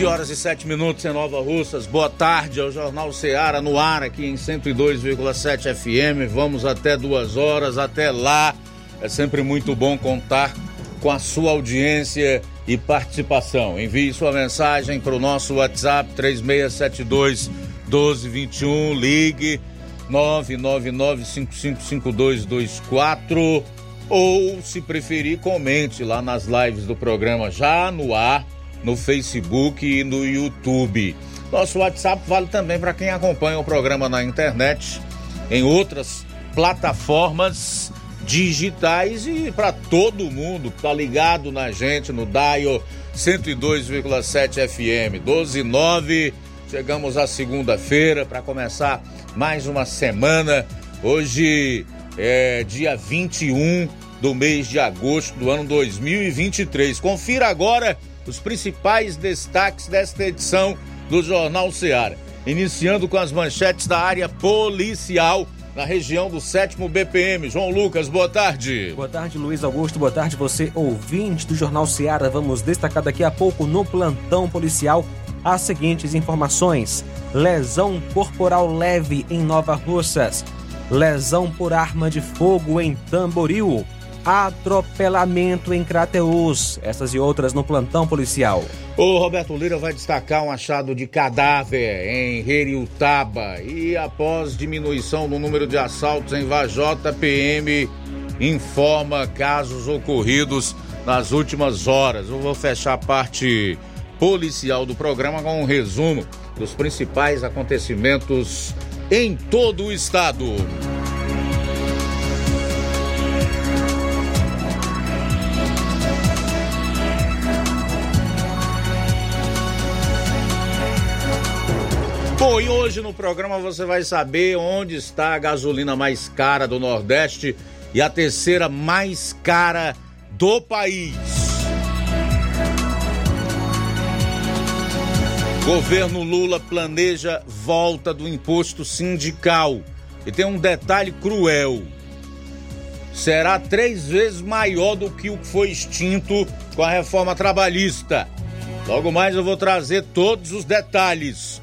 12 horas e 7 minutos em Nova Russas. Boa tarde ao Jornal Ceará no ar aqui em 102,7 FM. Vamos até duas horas, até lá. É sempre muito bom contar com a sua audiência e participação. Envie sua mensagem para o nosso WhatsApp 3672 1221. Ligue 999555224 ou, se preferir, comente lá nas lives do programa já no ar no Facebook e no YouTube. Nosso WhatsApp vale também para quem acompanha o programa na internet, em outras plataformas digitais e para todo mundo que tá ligado na gente no Dial 102,7 FM 129. Chegamos à segunda-feira para começar mais uma semana. Hoje é dia 21 do mês de agosto do ano 2023. Confira agora os principais destaques desta edição do Jornal Ceará. Iniciando com as manchetes da área policial na região do 7 BPM. João Lucas, boa tarde. Boa tarde, Luiz Augusto. Boa tarde, você ouvinte do Jornal Ceará. Vamos destacar daqui a pouco no plantão policial as seguintes informações: lesão corporal leve em Nova Russas, lesão por arma de fogo em Tamboril atropelamento em Crateus. Essas e outras no plantão policial. O Roberto Lira vai destacar um achado de cadáver em Reriutaba e após diminuição no número de assaltos em Vajota, PM informa casos ocorridos nas últimas horas. Eu vou fechar a parte policial do programa com um resumo dos principais acontecimentos em todo o estado. Bom, e hoje no programa você vai saber onde está a gasolina mais cara do Nordeste e a terceira mais cara do país. Governo Lula planeja volta do imposto sindical. E tem um detalhe cruel: será três vezes maior do que o que foi extinto com a reforma trabalhista. Logo mais eu vou trazer todos os detalhes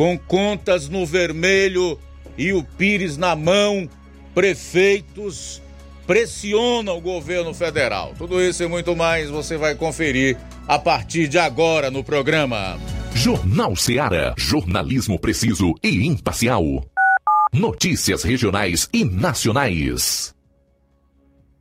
com contas no vermelho e o Pires na mão, prefeitos pressionam o governo federal. Tudo isso e muito mais você vai conferir a partir de agora no programa. Jornal Ceará, jornalismo preciso e imparcial. Notícias regionais e nacionais.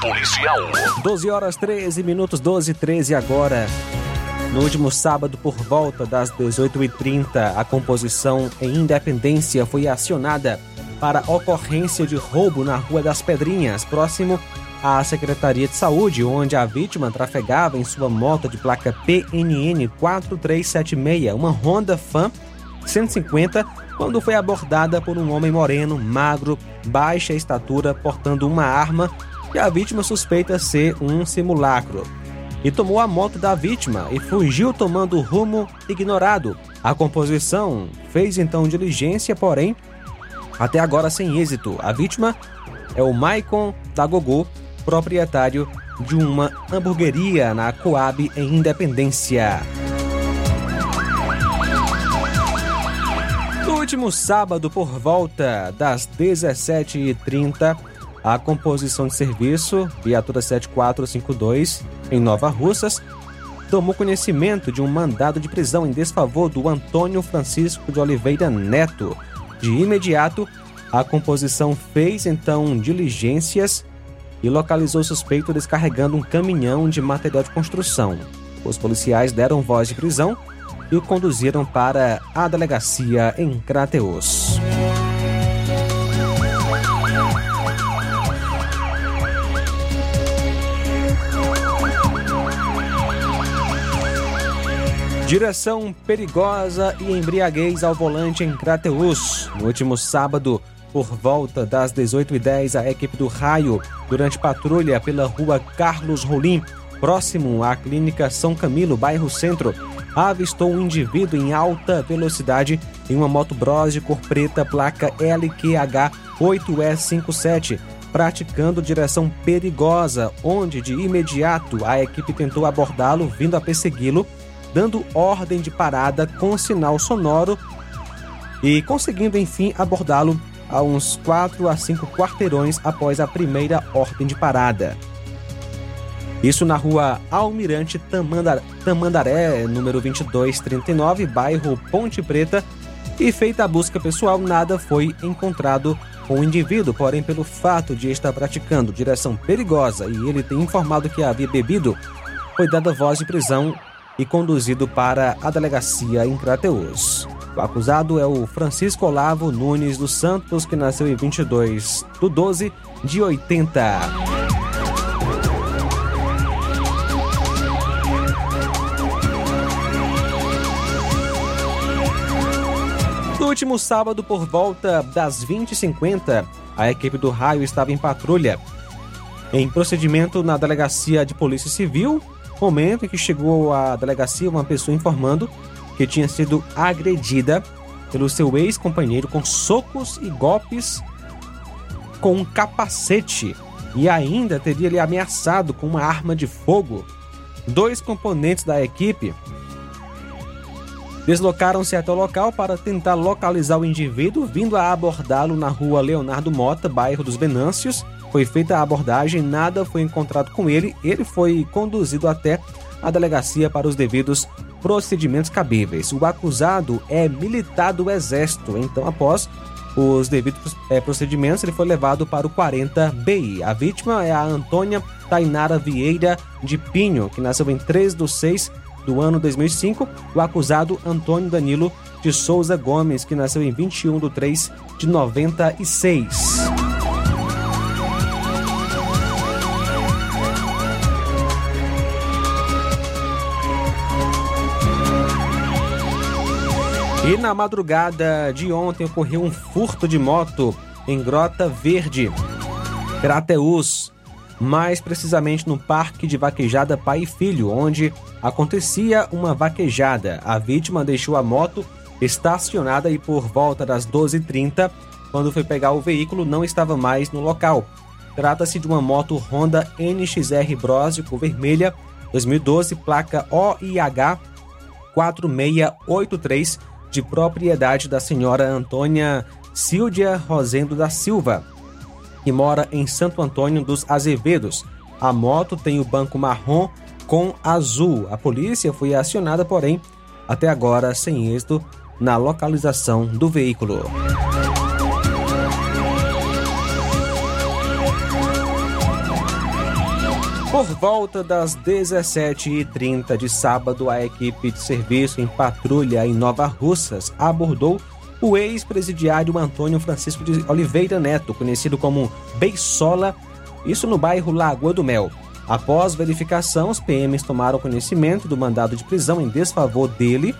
policial. 12 horas 13 minutos, 12 e 13 agora. No último sábado, por volta das 18h30, a composição em Independência foi acionada para ocorrência de roubo na Rua das Pedrinhas, próximo à Secretaria de Saúde, onde a vítima trafegava em sua moto de placa PNN 4376, uma Honda Fan 150, quando foi abordada por um homem moreno, magro, baixa estatura, portando uma arma que a vítima suspeita ser um simulacro. E tomou a moto da vítima e fugiu tomando rumo ignorado. A composição fez então diligência, porém, até agora sem êxito. A vítima é o Maicon Dagogô, proprietário de uma hamburgueria na Coab em Independência. No último sábado, por volta das 17h30, a composição de serviço, viatura 7452, em Nova Russas, tomou conhecimento de um mandado de prisão em desfavor do Antônio Francisco de Oliveira Neto. De imediato, a composição fez então diligências e localizou o suspeito descarregando um caminhão de material de construção. Os policiais deram voz de prisão e o conduziram para a delegacia em Crateus. Direção perigosa e embriaguez ao volante em Crateus. No último sábado, por volta das 18h10, a equipe do Raio, durante patrulha pela rua Carlos Rolim, próximo à clínica São Camilo, bairro Centro, avistou um indivíduo em alta velocidade em uma moto Bros de cor preta, placa LQH 8E57, praticando direção perigosa, onde de imediato a equipe tentou abordá-lo, vindo a persegui-lo, dando ordem de parada com sinal sonoro e conseguindo enfim abordá-lo a uns 4 a 5 quarteirões após a primeira ordem de parada. Isso na rua Almirante Tamandaré, número 2239, bairro Ponte Preta. E feita a busca pessoal, nada foi encontrado com o indivíduo, porém, pelo fato de estar praticando direção perigosa e ele ter informado que havia bebido, foi dada voz de prisão e conduzido para a delegacia em Crateus. O acusado é o Francisco Olavo Nunes dos Santos, que nasceu em 22 de 12 de 80. No último sábado, por volta das 20h50, a equipe do raio estava em patrulha. Em procedimento na delegacia de Polícia Civil, momento em que chegou à delegacia uma pessoa informando que tinha sido agredida pelo seu ex-companheiro com socos e golpes com um capacete e ainda teria lhe ameaçado com uma arma de fogo. Dois componentes da equipe deslocaram-se até o local para tentar localizar o indivíduo, vindo a abordá-lo na rua Leonardo Mota, bairro dos Venâncios. Foi feita a abordagem, nada foi encontrado com ele. Ele foi conduzido até a delegacia para os devidos procedimentos cabíveis. O acusado é militar do Exército, então, após os devidos é, procedimentos, ele foi levado para o 40 BI. A vítima é a Antônia Tainara Vieira de Pinho, que nasceu em 3 de 6 do ano 2005, o acusado Antônio Danilo de Souza Gomes, que nasceu em 21 de 3 de 96. E na madrugada de ontem ocorreu um furto de moto em Grota Verde, Crateus mais precisamente no Parque de Vaquejada Pai e Filho, onde acontecia uma vaquejada. A vítima deixou a moto estacionada e por volta das 12h30, quando foi pegar o veículo, não estava mais no local. Trata-se de uma moto Honda NXR Bros cor vermelha, 2012, placa OIH 4683, de propriedade da senhora Antônia Silvia Rosendo da Silva que mora em Santo Antônio dos Azevedos. A moto tem o banco marrom com azul. A polícia foi acionada, porém, até agora sem êxito na localização do veículo. Por volta das 17h30 de sábado, a equipe de serviço em patrulha em Nova Russas abordou o ex-presidiário Antônio Francisco de Oliveira Neto, conhecido como Beisola, isso no bairro Lagoa do Mel. Após verificação, os PMs tomaram conhecimento do mandado de prisão em desfavor dele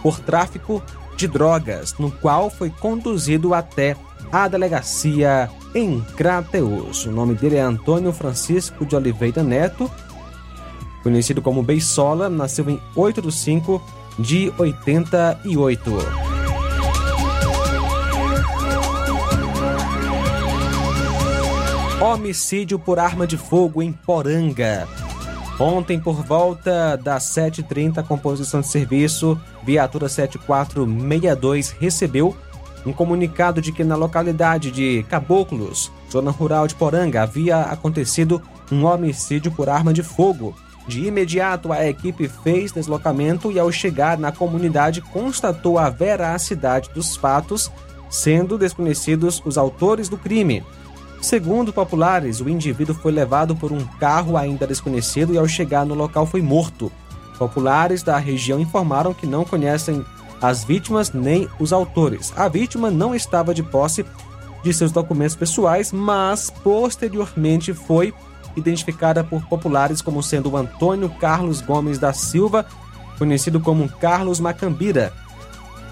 por tráfico de drogas, no qual foi conduzido até a delegacia em Crateus. O nome dele é Antônio Francisco de Oliveira Neto, conhecido como Beisola, nasceu em 8 de 5 de 88. Homicídio por arma de fogo em Poranga. Ontem, por volta das 7h30, a composição de serviço, viatura 7462, recebeu um comunicado de que na localidade de Caboclos, zona rural de Poranga, havia acontecido um homicídio por arma de fogo. De imediato, a equipe fez deslocamento e, ao chegar na comunidade, constatou a veracidade dos fatos, sendo desconhecidos os autores do crime. Segundo populares, o indivíduo foi levado por um carro ainda desconhecido e ao chegar no local foi morto. Populares da região informaram que não conhecem as vítimas nem os autores. A vítima não estava de posse de seus documentos pessoais, mas posteriormente foi identificada por populares como sendo Antônio Carlos Gomes da Silva, conhecido como Carlos Macambira,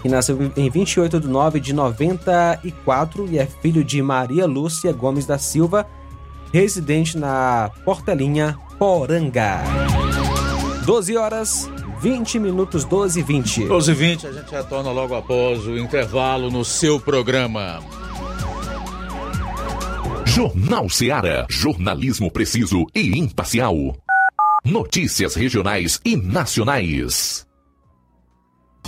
que nasceu em 28 de 9 de 94 e é filho de Maria Lúcia Gomes da Silva, residente na Portelinha, Poranga. 12 horas 20 minutos, 12 e 20. 12 e 20, a gente retorna logo após o intervalo no seu programa. Jornal Seara. Jornalismo preciso e imparcial. Notícias regionais e nacionais.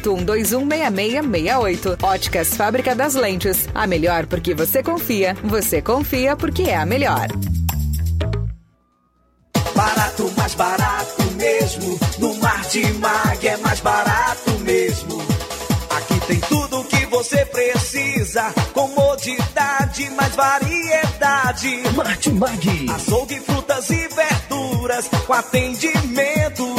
81216668. Óticas Fábrica das Lentes. A melhor porque você confia. Você confia porque é a melhor. Barato, mais barato mesmo. No Mar de Mag é mais barato mesmo. Aqui tem tudo o que você precisa. Comodidade, mais variedade. Martimag. Açougue, frutas e verduras. Com atendimento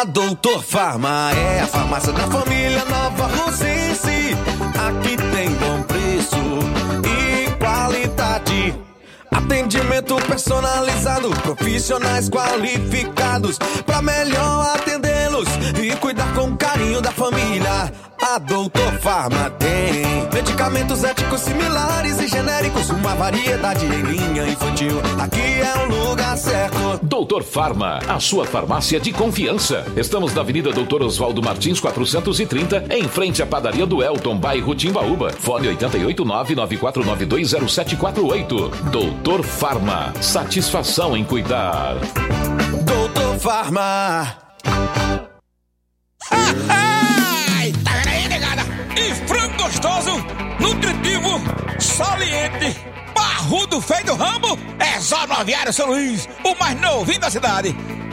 A Doutor Farma é a farmácia da família Nova Rosense. Aqui tem bom preço e qualidade. Atendimento personalizado, profissionais qualificados para melhor e cuidar com carinho da família. A Doutor Farma tem medicamentos éticos similares e genéricos, uma variedade em linha infantil. Aqui é o lugar certo. Doutor Farma, a sua farmácia de confiança. Estamos na Avenida Doutor Oswaldo Martins 430, em frente à padaria do Elton, bairro Timbaúba. Fone 889-94920748. Doutor Farma, satisfação em cuidar. Doutor Farma. Ai, tá vendo aí, negada? E frango gostoso, nutritivo, saliente, barrudo feio do ramo, é só no Aviário São Luís, o mais novinho da cidade.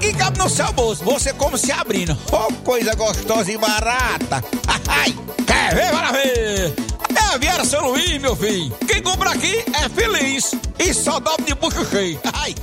que cabe no seu bolso. Você como se abrindo. Oh, coisa gostosa e barata. Ai, quer ver, para ver? É a Viera São Luís, meu filho. Quem compra aqui é feliz. E só dobra de bucho cheio. Ai.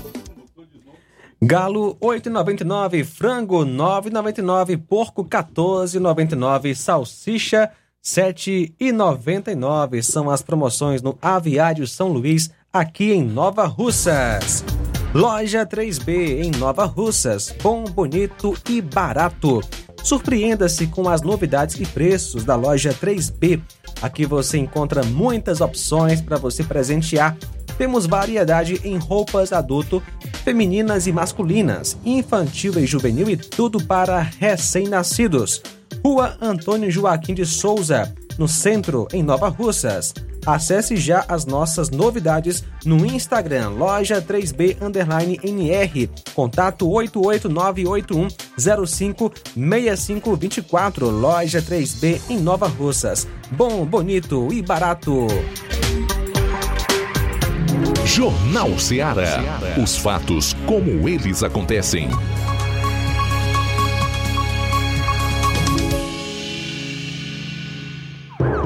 Galo 8,99, frango 9,99, porco 14,99, salsicha 7,99. São as promoções no Aviário São Luís, aqui em Nova Russas. Loja 3B em Nova Russas, bom, bonito e barato. Surpreenda-se com as novidades e preços da loja 3B. Aqui você encontra muitas opções para você presentear. Temos variedade em roupas adulto, femininas e masculinas, infantil e juvenil e tudo para recém-nascidos. Rua Antônio Joaquim de Souza, no centro, em Nova Russas. Acesse já as nossas novidades no Instagram, loja 3B underline NR, contato 88981056524, loja 3B em Nova Russas. Bom, bonito e barato. Jornal Ceará. Os fatos como eles acontecem.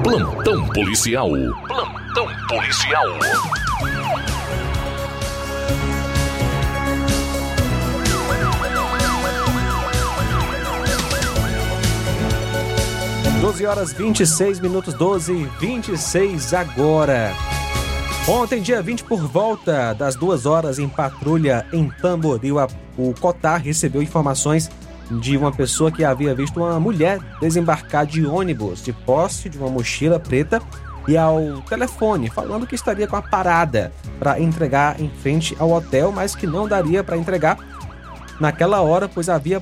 Plantão policial. Plantão policial. Doze horas 26 minutos, 12 e 26 agora. Ontem, dia 20, por volta das duas horas em patrulha em Tamboril, o Cotar recebeu informações de uma pessoa que havia visto uma mulher desembarcar de ônibus de posse de uma mochila preta e ao telefone, falando que estaria com a parada para entregar em frente ao hotel, mas que não daria para entregar naquela hora, pois havia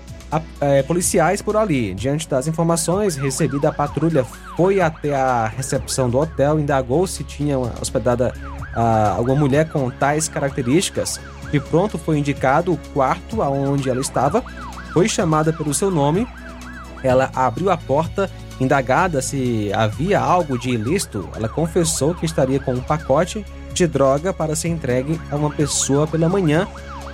eh, policiais por ali. Diante das informações recebidas, a patrulha foi até a recepção do hotel, indagou se tinha hospedada ah, alguma mulher com tais características. De pronto foi indicado o quarto aonde ela estava, foi chamada pelo seu nome, ela abriu a porta, indagada se havia algo de ilícito, ela confessou que estaria com um pacote de droga para ser entregue a uma pessoa pela manhã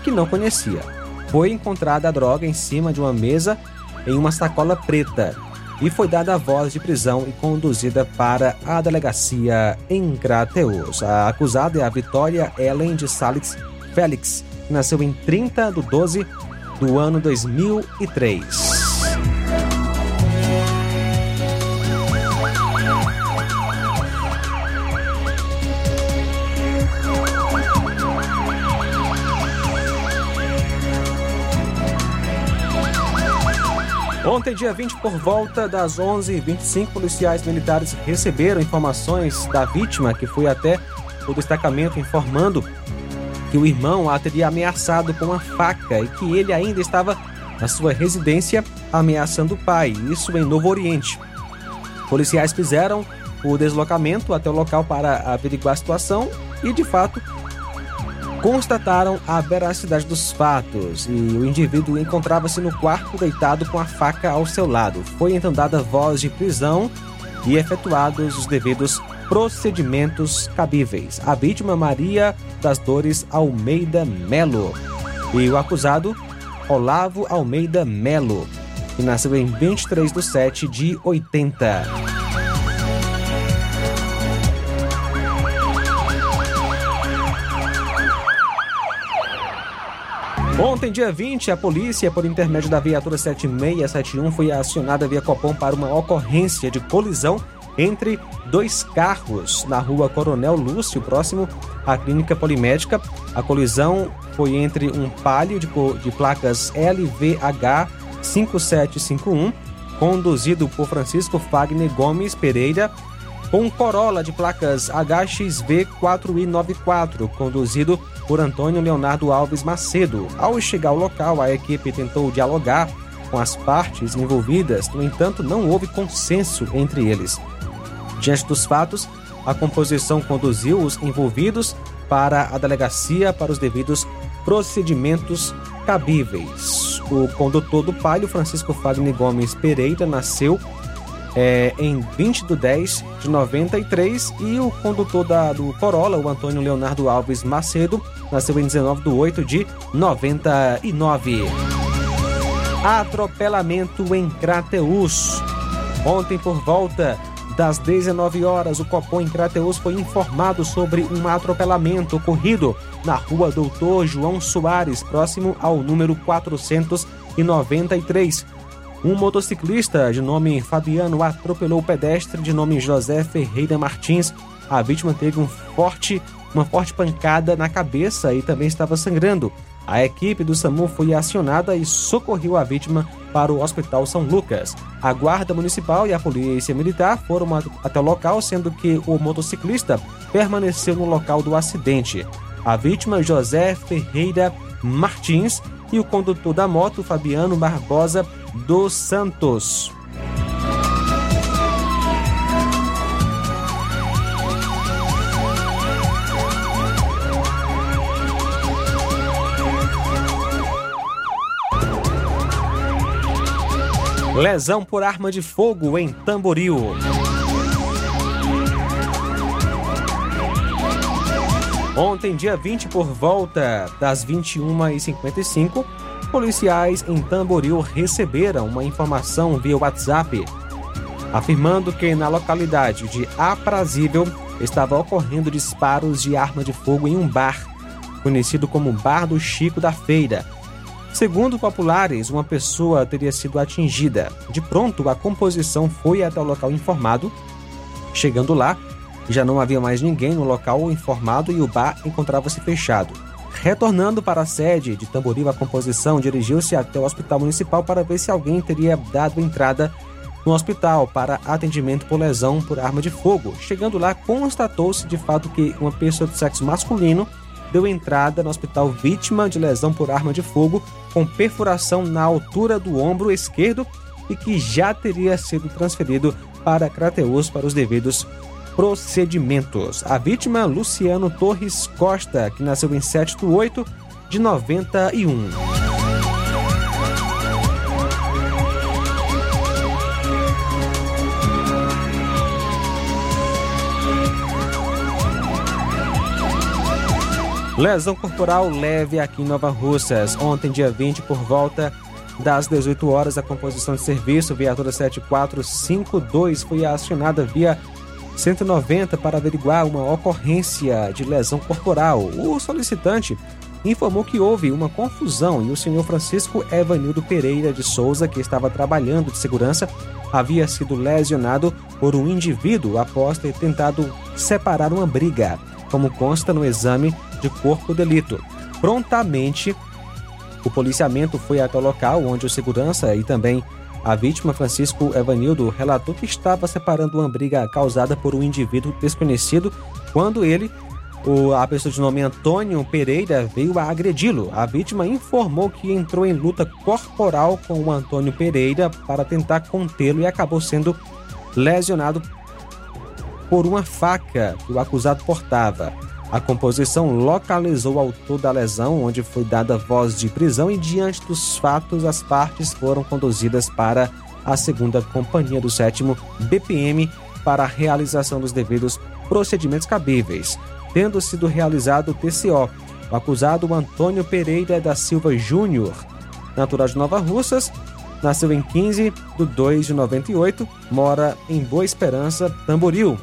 que não conhecia. Foi encontrada a droga em cima de uma mesa em uma sacola preta e foi dada a voz de prisão e conduzida para a delegacia em Crateus. A acusada é a Vitória Ellen de Salix Félix, que nasceu em 30 de 12 do ano 2003. Ontem, dia 20, por volta das 11h25, policiais militares receberam informações da vítima, que foi até o destacamento informando que o irmão a teria ameaçado com uma faca e que ele ainda estava na sua residência ameaçando o pai, isso em Novo Oriente. Policiais fizeram o deslocamento até o local para averiguar a situação e, de fato, constataram a veracidade dos fatos e o indivíduo encontrava-se no quarto deitado com a faca ao seu lado. Foi então dada voz de prisão e efetuados os devidos procedimentos cabíveis. A vítima Maria das Dores Almeida Melo e o acusado Olavo Almeida Melo, que nasceu em 23 de 7 de 80. Ontem, dia 20, a polícia, por intermédio da viatura 7671, foi acionada via Copom para uma ocorrência de colisão entre dois carros na rua Coronel Lúcio, próximo à clínica polimédica. A colisão foi entre um palio de, de placas LVH 5751, conduzido por Francisco Fagner Gomes Pereira, com um Corolla de placas HXV 4i94, conduzido por Antônio Leonardo Alves Macedo. Ao chegar ao local, a equipe tentou dialogar com as partes envolvidas, no entanto, não houve consenso entre eles. Diante dos fatos, a composição conduziu os envolvidos para a delegacia para os devidos procedimentos cabíveis. O condutor do Palio, Francisco Fagner Gomes Pereira, nasceu é, em 20 de 10 de 93 e o condutor da, do Corolla, o Antônio Leonardo Alves Macedo, nasceu em 19 de 8 de 99. Atropelamento em Crateus. Ontem, por volta das 19 horas, o Copom em Crateus foi informado sobre um atropelamento ocorrido na rua Doutor João Soares, próximo ao número 493. Um motociclista de nome Fabiano atropelou o pedestre de nome José Ferreira Martins. A vítima teve um forte, uma forte pancada na cabeça e também estava sangrando. A equipe do SAMU foi acionada e socorreu a vítima para o Hospital São Lucas. A Guarda Municipal e a Polícia Militar foram até o local, sendo que o motociclista permaneceu no local do acidente. A vítima, José Ferreira Martins, e o condutor da moto, Fabiano Barbosa dos Santos. Lesão por arma de fogo em Tamboril. Ontem, dia 20, por volta das 21h55, policiais em Tamboril receberam uma informação via WhatsApp afirmando que na localidade de Aprazível estava ocorrendo disparos de arma de fogo em um bar, conhecido como Bar do Chico da Feira. Segundo populares, uma pessoa teria sido atingida. De pronto, a composição foi até o local informado. Chegando lá, já não havia mais ninguém no local informado e o bar encontrava-se fechado. Retornando para a sede de Tamboril, a composição dirigiu-se até o hospital municipal para ver se alguém teria dado entrada no hospital para atendimento por lesão por arma de fogo. Chegando lá, constatou-se de fato que uma pessoa do sexo masculino deu entrada no hospital vítima de lesão por arma de fogo com perfuração na altura do ombro esquerdo e que já teria sido transferido para Crateus para os devidos procedimentos. A vítima, Luciano Torres Costa, que nasceu em 7 de 8 de 91. Lesão corporal leve aqui em Nova Russas. Ontem, dia 20, por volta das 18 horas, a composição de serviço viatura 7452 foi acionada via 190 para averiguar uma ocorrência de lesão corporal. O solicitante informou que houve uma confusão e o senhor Francisco Evanildo Pereira de Souza, que estava trabalhando de segurança, havia sido lesionado por um indivíduo após ter tentado separar uma briga, como consta no exame de corpo delito. Prontamente, o policiamento foi até o local onde o segurança e também a vítima, Francisco Evanildo, relatou que estava separando uma briga causada por um indivíduo desconhecido quando ele, o, a pessoa de nome Antônio Pereira, veio a agredi-lo. A vítima informou que entrou em luta corporal com o Antônio Pereira para tentar contê-lo e acabou sendo lesionado por uma faca que o acusado portava. A composição localizou o autor da lesão, onde foi dada voz de prisão, e diante dos fatos, as partes foram conduzidas para a segunda companhia do sétimo BPM para a realização dos devidos procedimentos cabíveis, tendo sido realizado o TCO. O acusado Antônio Pereira da Silva Júnior, natural de Nova Russas, nasceu em 15 de 2 de 98, mora em Boa Esperança, Tamboril.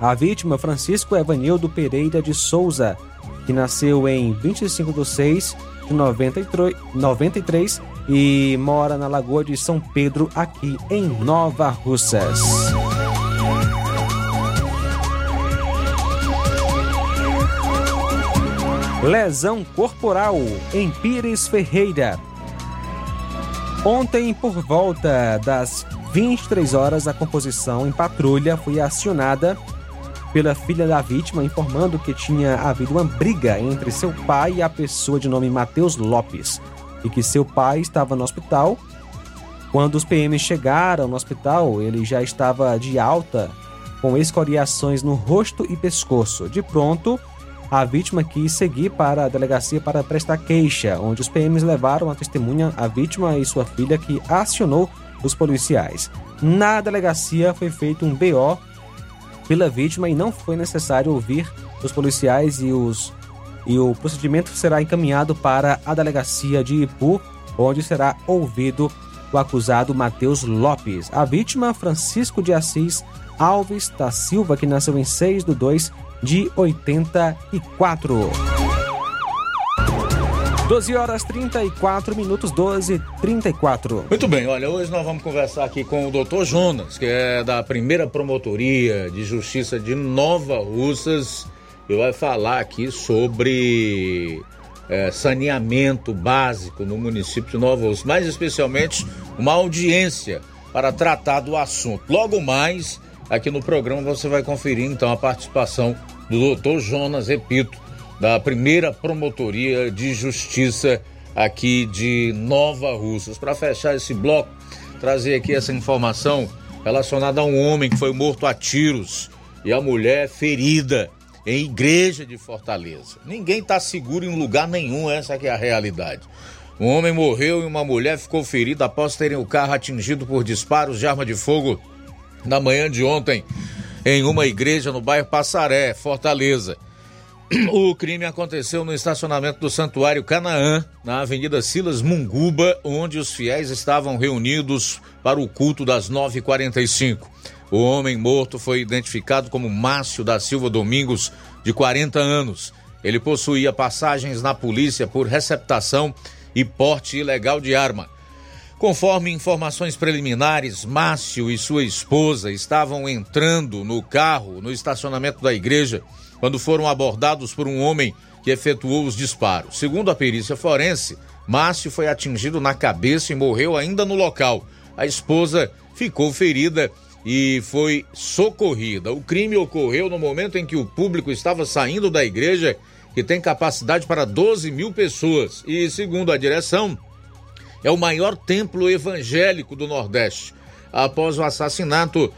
A vítima, Francisco Evanildo Pereira de Souza, que nasceu em 25 de 6 de 93 e mora na Lagoa de São Pedro, aqui em Nova Russas. Lesão corporal em Pires Ferreira. Ontem, por volta das 23 horas, a composição em patrulha foi acionada pela filha da vítima, informando que tinha havido uma briga entre seu pai e a pessoa de nome Matheus Lopes, e que seu pai estava no hospital. Quando os PMs chegaram no hospital, ele já estava de alta, com escoriações no rosto e pescoço. De pronto, a vítima quis seguir para a delegacia para prestar queixa, onde os PMs levaram a testemunha a vítima e sua filha, que acionou os policiais. Na delegacia foi feito um BO pela vítima e não foi necessário ouvir os policiais e os e o procedimento será encaminhado para a delegacia de Ipu, onde será ouvido o acusado Matheus Lopes. A vítima, Francisco de Assis Alves da Silva, que nasceu em 6 de 2 de 84. 12 horas 34 minutos, 12 34. Muito bem, olha, hoje nós vamos conversar aqui com o doutor Jonas, que é da primeira promotoria de justiça de Nova Russas, e vai falar aqui sobre é, saneamento básico no município de Nova Russas, mais especialmente uma audiência para tratar do assunto. Logo mais, aqui no programa você vai conferir então a participação do doutor Jonas, repito, da primeira promotoria de justiça aqui de Nova Russas. Para fechar esse bloco, trazer aqui essa informação relacionada a um homem que foi morto a tiros e a mulher ferida em igreja de Fortaleza. Ninguém está seguro em lugar nenhum, essa é a realidade. Um homem morreu e uma mulher ficou ferida após terem o carro atingido por disparos de arma de fogo na manhã de ontem em uma igreja no bairro Passaré, Fortaleza. O crime aconteceu no estacionamento do Santuário Canaã, na Avenida Silas Munguba, onde os fiéis estavam reunidos para o culto das 9h45. O homem morto foi identificado como Márcio da Silva Domingos, de 40 anos. Ele possuía passagens na polícia por receptação e porte ilegal de arma. Conforme informações preliminares, Márcio e sua esposa estavam entrando no carro no estacionamento da igreja quando foram abordados por um homem que efetuou os disparos. Segundo a perícia forense, Márcio foi atingido na cabeça e morreu ainda no local. A esposa ficou ferida e foi socorrida. O crime ocorreu no momento em que o público estava saindo da igreja, que tem capacidade para 12 mil pessoas. E, segundo a direção, é o maior templo evangélico do Nordeste. Após o assassinato,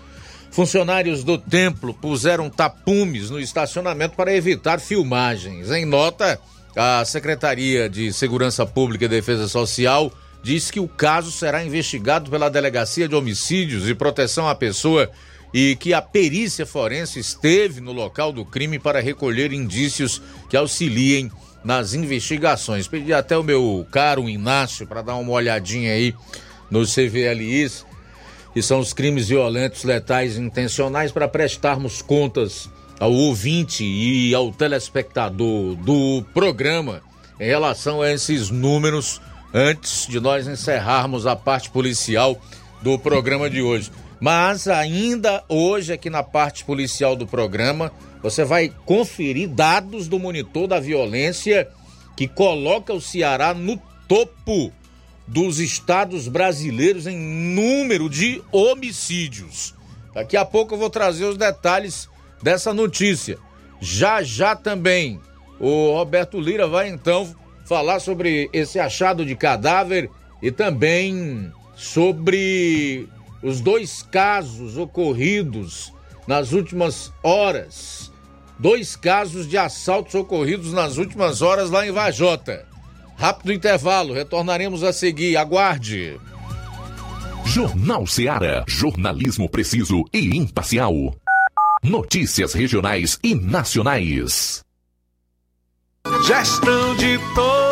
funcionários do templo puseram tapumes no estacionamento para evitar filmagens. Em nota, a Secretaria de Segurança Pública e Defesa Social diz que o caso será investigado pela Delegacia de Homicídios e Proteção à Pessoa e que a perícia forense esteve no local do crime para recolher indícios que auxiliem nas investigações. Pedi até o meu caro Inácio para dar uma olhadinha aí nos CVLIs, que são os crimes violentos, letais intencionais, para prestarmos contas ao ouvinte e ao telespectador do programa em relação a esses números antes de nós encerrarmos a parte policial do programa de hoje. Mas ainda hoje, aqui na parte policial do programa, você vai conferir dados do monitor da violência que coloca o Ceará no topo dos estados brasileiros em número de homicídios. Daqui a pouco eu vou trazer os detalhes dessa notícia. Já já também o Roberto Lira vai então falar sobre esse achado de cadáver e também sobre os dois casos ocorridos nas últimas horas. Dois casos de assaltos ocorridos nas últimas horas lá em Vajota. Rápido intervalo, retornaremos a seguir. Aguarde. Jornal Seara. Jornalismo preciso e imparcial. Notícias regionais e nacionais. Gestão de todos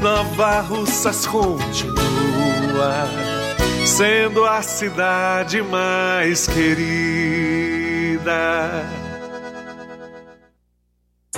Nova Russas continua sendo a cidade mais querida.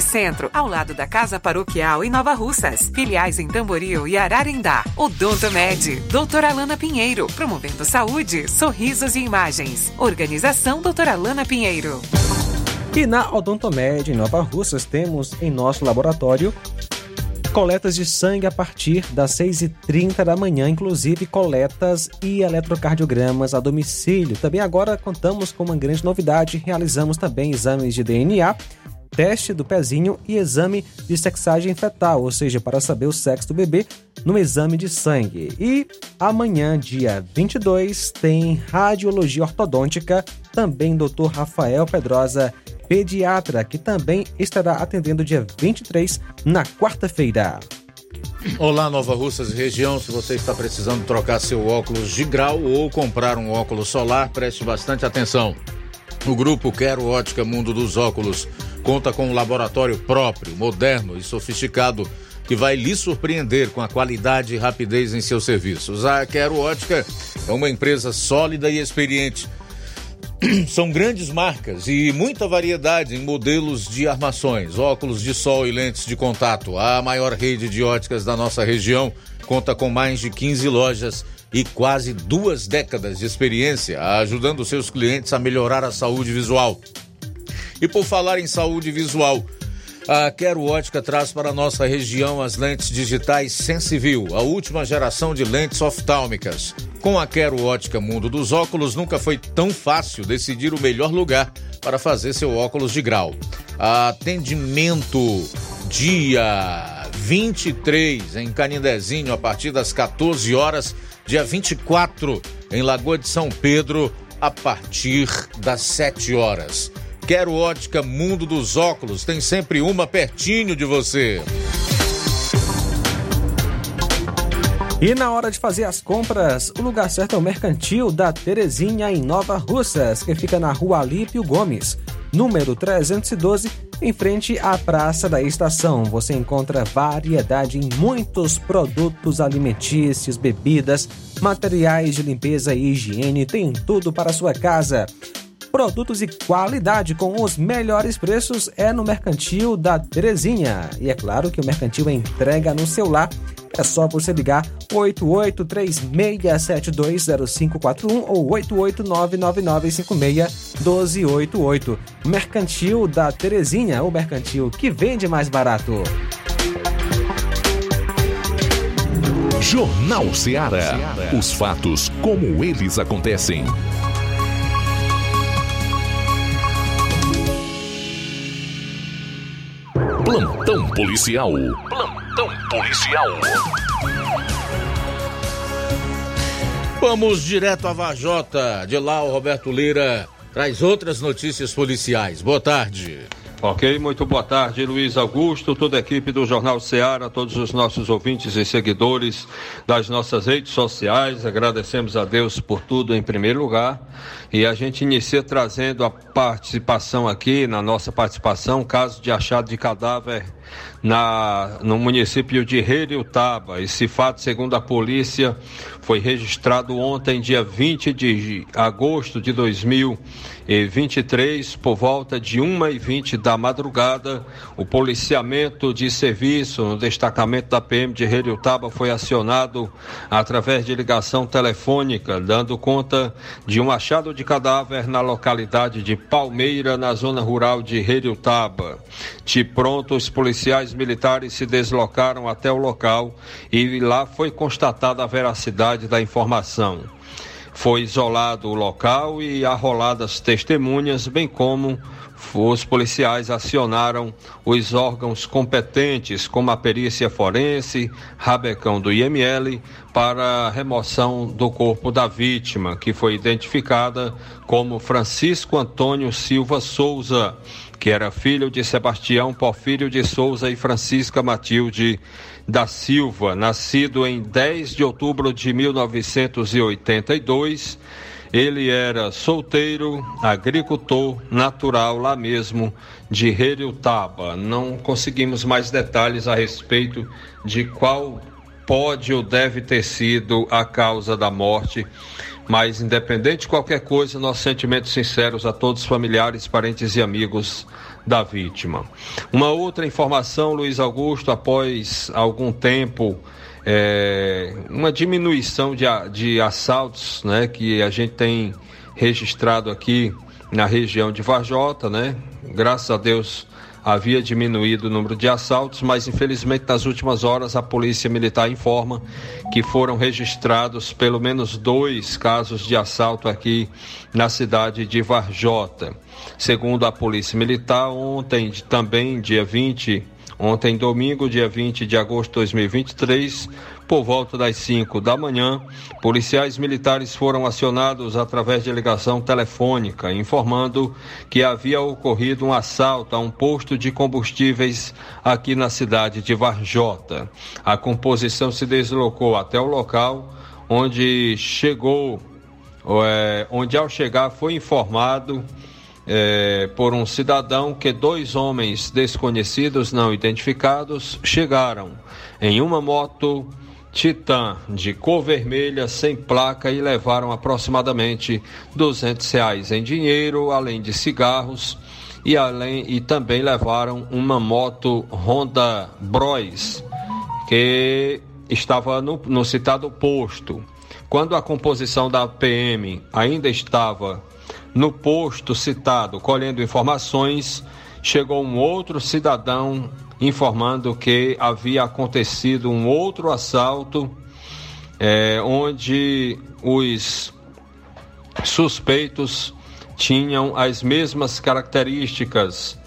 Centro, ao lado da Casa Paroquial em Nova Russas. Filiais em Tamboril e Ararindá. Odonto Med, doutora Alana Pinheiro, promovendo saúde, sorrisos e imagens. Organização doutora Alana Pinheiro. E na Odontomed, em Nova Russas, temos em nosso laboratório coletas de sangue a partir das 6h30 da manhã, inclusive coletas e eletrocardiogramas a domicílio. Também agora contamos com uma grande novidade, realizamos também exames de DNA teste do pezinho e exame de sexagem fetal, ou seja, para saber o sexo do bebê no exame de sangue. E amanhã, dia 22, tem radiologia ortodôntica, também Dr. Rafael Pedrosa, pediatra, que também estará atendendo dia 23, na quarta-feira. Olá, Nova Russas região. Se você está precisando trocar seu óculos de grau ou comprar um óculos solar, preste bastante atenção. O grupo Quero Ótica Mundo dos Óculos conta com um laboratório próprio, moderno e sofisticado que vai lhe surpreender com a qualidade e rapidez em seus serviços. A Quero Ótica é uma empresa sólida e experiente. São grandes marcas e muita variedade em modelos de armações, óculos de sol e lentes de contato. A maior rede de óticas da nossa região conta com mais de 15 lojas e quase duas décadas de experiência ajudando seus clientes a melhorar a saúde visual. E por falar em saúde visual, a Quero Ótica traz para a nossa região as lentes digitais Sensivil, a última geração de lentes oftálmicas. Com a Quero Ótica Mundo dos Óculos, nunca foi tão fácil decidir o melhor lugar para fazer seu óculos de grau. Atendimento dia 23 em Canindezinho a partir das 14 horas, dia 24 em Lagoa de São Pedro a partir das 7 horas. Quero ótica Mundo dos Óculos, tem sempre uma pertinho de você. E na hora de fazer as compras, o lugar certo é o Mercantil da Terezinha em Nova Russas, que fica na rua Alípio Gomes, número 312, em frente à Praça da Estação. Você encontra variedade em muitos produtos alimentícios, bebidas, materiais de limpeza e higiene, tem tudo para a sua casa. Produtos e qualidade com os melhores preços é no Mercantil da Terezinha. E é claro que o Mercantil entrega no celular. É só você ligar 8836720541 ou 88999561288. Mercantil da Terezinha, o mercantil que vende mais barato. Jornal Ceará. Os fatos como eles acontecem. Plantão policial. Plantão policial. Vamos direto a Vajota. De lá, o Roberto Lira traz outras notícias policiais. Boa tarde. Ok, muito boa tarde, Luiz Augusto, toda a equipe do Jornal Ceará, todos os nossos ouvintes e seguidores das nossas redes sociais. Agradecemos a Deus por tudo em primeiro lugar. E a gente inicia trazendo a participação aqui, na nossa participação, caso de achado de cadáver na, no município de Reriutaba. Esse fato, segundo a polícia, foi registrado ontem, dia 20 de agosto de 2023, por volta de 1h20 da madrugada. O policiamento de serviço no destacamento da PM de Reriutaba foi acionado através de ligação telefônica, dando conta de um achado de cadáver na localidade de Palmeira, na zona rural de Reriutaba. De pronto, os policiais militares se deslocaram até o local e lá foi constatada a veracidade da informação. Foi isolado o local e arroladas testemunhas, bem como os policiais acionaram os órgãos competentes, como a perícia forense, rabecão do IML, para a remoção do corpo da vítima, que foi identificada como Francisco Antônio Silva Souza, que era filho de Sebastião Porfírio de Souza e Francisca Matilde da Silva, nascido em 10 de outubro de 1982. Ele era solteiro, agricultor, natural lá mesmo de Reriutaba. Não conseguimos mais detalhes a respeito de qual pode ou deve ter sido a causa da morte mas, independente de qualquer coisa, nossos sentimentos sinceros a todos os familiares, parentes e amigos da vítima. Uma outra informação, Luiz Augusto, após algum tempo, é, uma diminuição de, de assaltos né, que a gente tem registrado aqui na região de Varjota, né? Graças a Deus havia diminuído o número de assaltos, mas infelizmente nas últimas horas a Polícia Militar informa que foram registrados pelo menos dois casos de assalto aqui na cidade de Varjota. Segundo a Polícia Militar, ontem também, dia 20, ontem domingo, dia 20 de agosto de 2023, por volta das 5 da manhã, policiais militares foram acionados através de ligação telefônica, informando que havia ocorrido um assalto a um posto de combustíveis aqui na cidade de Varjota. A composição se deslocou até o local, onde chegou, é, onde ao chegar foi informado é, por um cidadão que dois homens desconhecidos não identificados chegaram em uma moto Titan de cor vermelha sem placa e levaram aproximadamente 200 reais em dinheiro, além de cigarros e além e também levaram uma moto Honda Bros que estava no, no citado posto. quando a composição da PM ainda estava no posto citado colhendo informações, chegou um outro cidadão informando que havia acontecido um outro assalto, é, onde os suspeitos tinham as mesmas características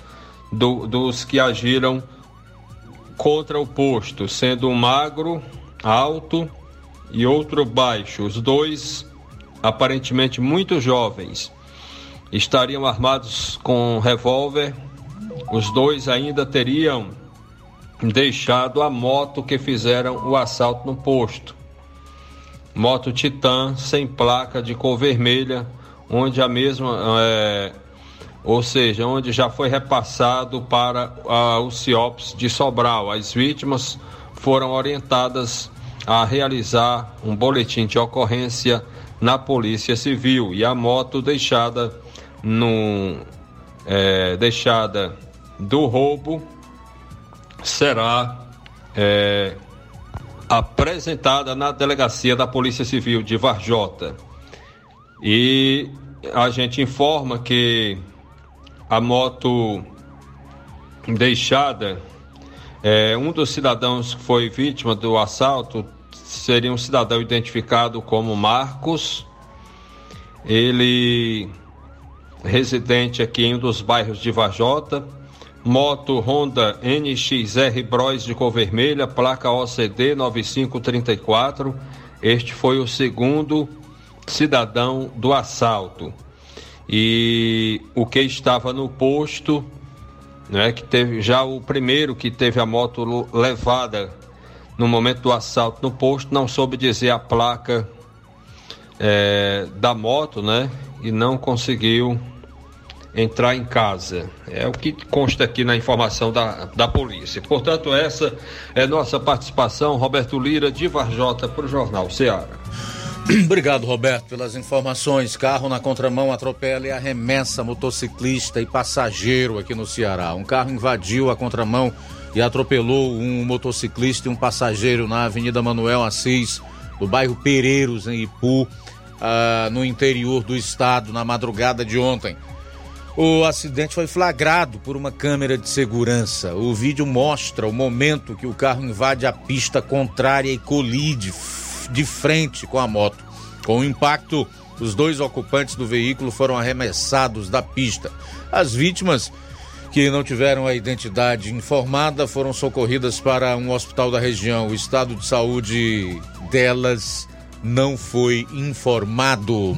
do, dos que agiram contra o posto, sendo um magro, alto e outro baixo, os dois aparentemente muito jovens. Estariam armados com revólver, os dois ainda teriam deixado a moto que fizeram o assalto no posto. Moto Titan sem placa de cor vermelha, onde a mesma, é, ou seja, onde já foi repassado para a, o CIOPS de Sobral. As vítimas foram orientadas a realizar um boletim de ocorrência na Polícia Civil e a moto deixada no é, deixada do roubo será é, apresentada na delegacia da Polícia Civil de Varjota. E a gente informa que a moto deixada, é, um dos cidadãos que foi vítima do assalto seria um cidadão identificado como Marcos. Ele residente aqui em um dos bairros de Varjota Moto Honda NXR Bros de cor vermelha, placa OCD 9534. Este foi o segundo cidadão do assalto. E o que estava no posto, né, que teve já o primeiro que teve a moto levada no momento do assalto no posto, não soube dizer a placa é, da moto, né? E não conseguiu entrar em casa. É o que consta aqui na informação da, da polícia. Portanto, essa é nossa participação, Roberto Lira, de Varjota, para o Jornal Ceará. Obrigado, Roberto, pelas informações. Carro na contramão atropela e arremessa motociclista e passageiro aqui no Ceará. Um carro invadiu a contramão e atropelou um motociclista e um passageiro na Avenida Manuel Assis, no bairro Pereiros, em Ipu, uh, no interior do estado, na madrugada de ontem. O acidente foi flagrado por uma câmera de segurança. O vídeo mostra o momento que o carro invade a pista contrária e colide de frente com a moto. Com o impacto, os dois ocupantes do veículo foram arremessados da pista. As vítimas, que não tiveram a identidade informada, foram socorridas para um hospital da região. O estado de saúde delas não foi informado.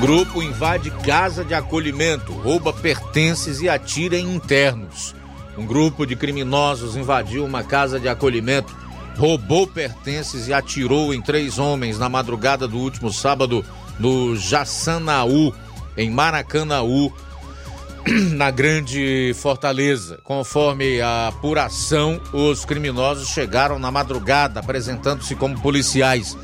Grupo invade casa de acolhimento, rouba pertences e atira em internos. Um grupo de criminosos invadiu uma casa de acolhimento, roubou pertences e atirou em três homens na madrugada do último sábado no Jaçanaú, em Maracanaú, na Grande Fortaleza. Conforme a apuração, os criminosos chegaram na madrugada apresentando-se como policiais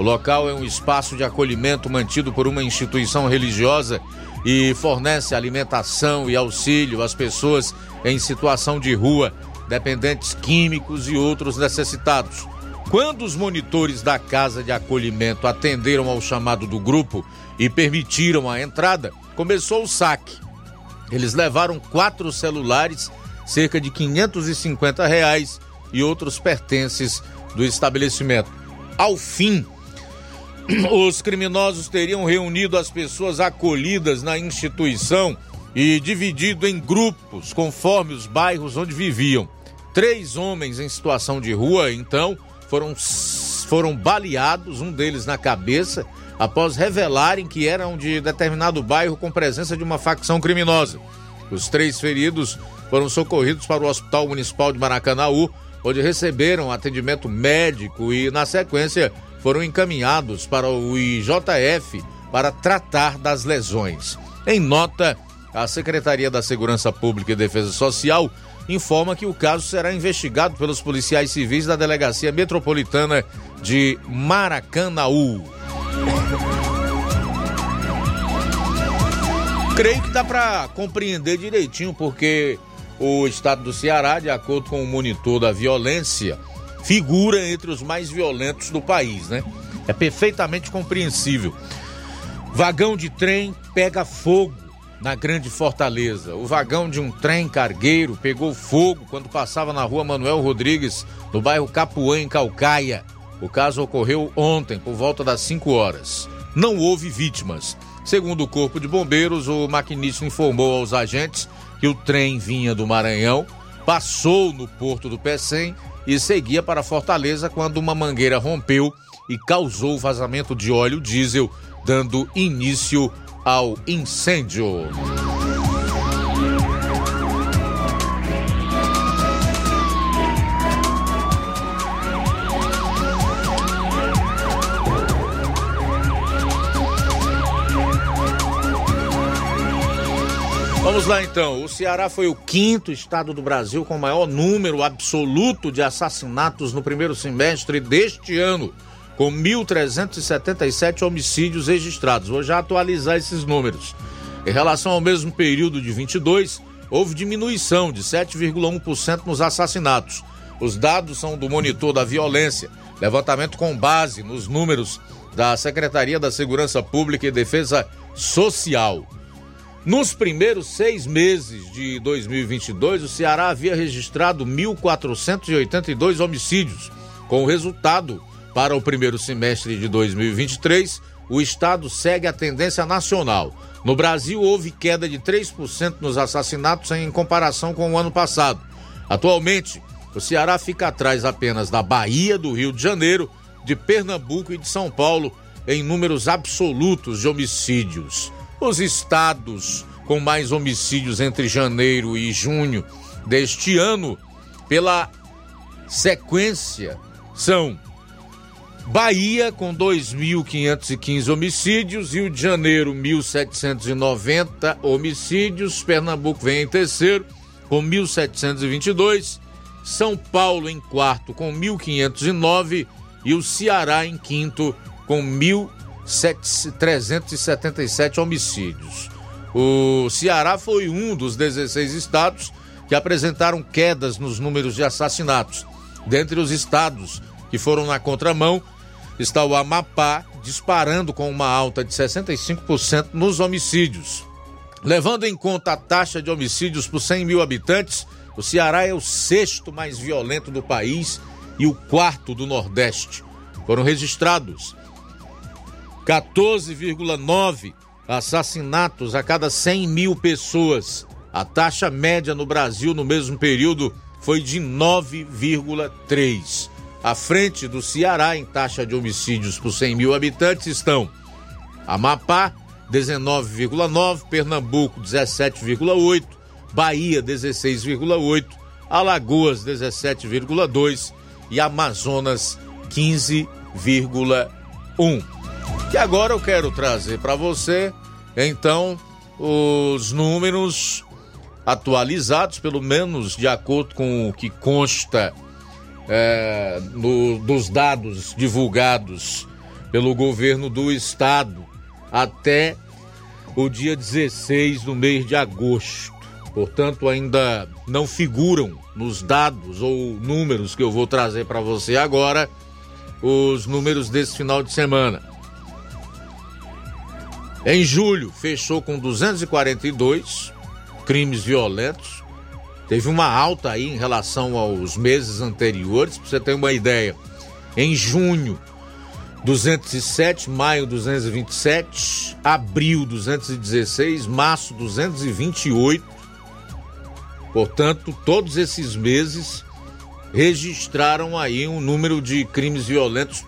o local é um espaço de acolhimento mantido por uma instituição religiosa e fornece alimentação e auxílio às pessoas em situação de rua, dependentes químicos e outros necessitados. Quando os monitores da casa de acolhimento atenderam ao chamado do grupo e permitiram a entrada, começou o saque. Eles levaram quatro celulares, cerca de 550 reais e outros pertences do estabelecimento. Ao fim, os criminosos teriam reunido as pessoas acolhidas na instituição e dividido em grupos conforme os bairros onde viviam. Três homens em situação de rua, então, foram, foram baleados, um deles na cabeça, após revelarem que eram de determinado bairro com presença de uma facção criminosa. Os três feridos foram socorridos para o Hospital Municipal de Maracanaú, onde receberam atendimento médico e, na sequência, foram encaminhados para o IJF para tratar das lesões. Em nota, a Secretaria da Segurança Pública e Defesa Social informa que o caso será investigado pelos policiais civis da Delegacia Metropolitana de Maracanaú. Creio que dá para compreender direitinho porque o estado do Ceará, de acordo com o monitor da violência, figura entre os mais violentos do país, né? É perfeitamente compreensível. Vagão de trem pega fogo na Grande Fortaleza. O vagão de um trem cargueiro pegou fogo quando passava na rua Manuel Rodrigues, no bairro Capuã, em Calcaia. O caso ocorreu ontem, por volta das 5 horas. Não houve vítimas. Segundo o Corpo de Bombeiros, o maquinista informou aos agentes que o trem vinha do Maranhão, passou no porto do Pecém e seguia para Fortaleza quando uma mangueira rompeu e causou vazamento de óleo diesel, dando início ao incêndio. Vamos lá então. O Ceará foi o quinto estado do Brasil com maior número absoluto de assassinatos no primeiro semestre deste ano, com 1.377 homicídios registrados. Vou já atualizar esses números. Em relação ao mesmo período de 22, houve diminuição de 7,1% nos assassinatos. Os dados são do Monitor da Violência, levantamento com base nos números da Secretaria da Segurança Pública e Defesa Social. Nos primeiros seis meses de 2022, o Ceará havia registrado 1.482 homicídios. Com o resultado, para o primeiro semestre de 2023, o estado segue a tendência nacional. No Brasil, houve queda de 3% nos assassinatos em comparação com o ano passado. Atualmente, o Ceará fica atrás apenas da Bahia, do Rio de Janeiro, de Pernambuco e de São Paulo em números absolutos de homicídios. Os estados com mais homicídios entre janeiro e junho deste ano, pela sequência, são Bahia com 2.515 homicídios, Rio de Janeiro 1.790 homicídios, Pernambuco vem em terceiro com 1.722, São Paulo em quarto com 1.509 e o Ceará em quinto com 1.377 homicídios. O Ceará foi um dos 16 estados que apresentaram quedas nos números de assassinatos. Dentre os estados que foram na contramão, está o Amapá, disparando com uma alta de 65% nos homicídios. Levando em conta a taxa de homicídios por 100 mil habitantes, o Ceará é o sexto mais violento do país e o quarto do Nordeste. Foram registrados 14,9 assassinatos a cada 100 mil pessoas. A taxa média no Brasil no mesmo período foi de 9,3. À frente do Ceará, em taxa de homicídios por 100 mil habitantes, estão Amapá, 19,9, Pernambuco, 17,8, Bahia, 16,8, Alagoas, 17,2 e Amazonas, 15,1. E agora eu quero trazer para você, então, os números atualizados, pelo menos de acordo com o que consta é, no, dos dados divulgados pelo governo do estado até o dia 16 do mês de agosto. Portanto, ainda não figuram nos dados ou números que eu vou trazer para você agora os números desse final de semana. Em julho, fechou com 242 crimes violentos, Teve uma alta aí em relação aos meses anteriores, para você ter uma ideia. Em junho, 207, maio 227, abril 216, março 228. Portanto, todos esses meses registraram aí um número de crimes violentos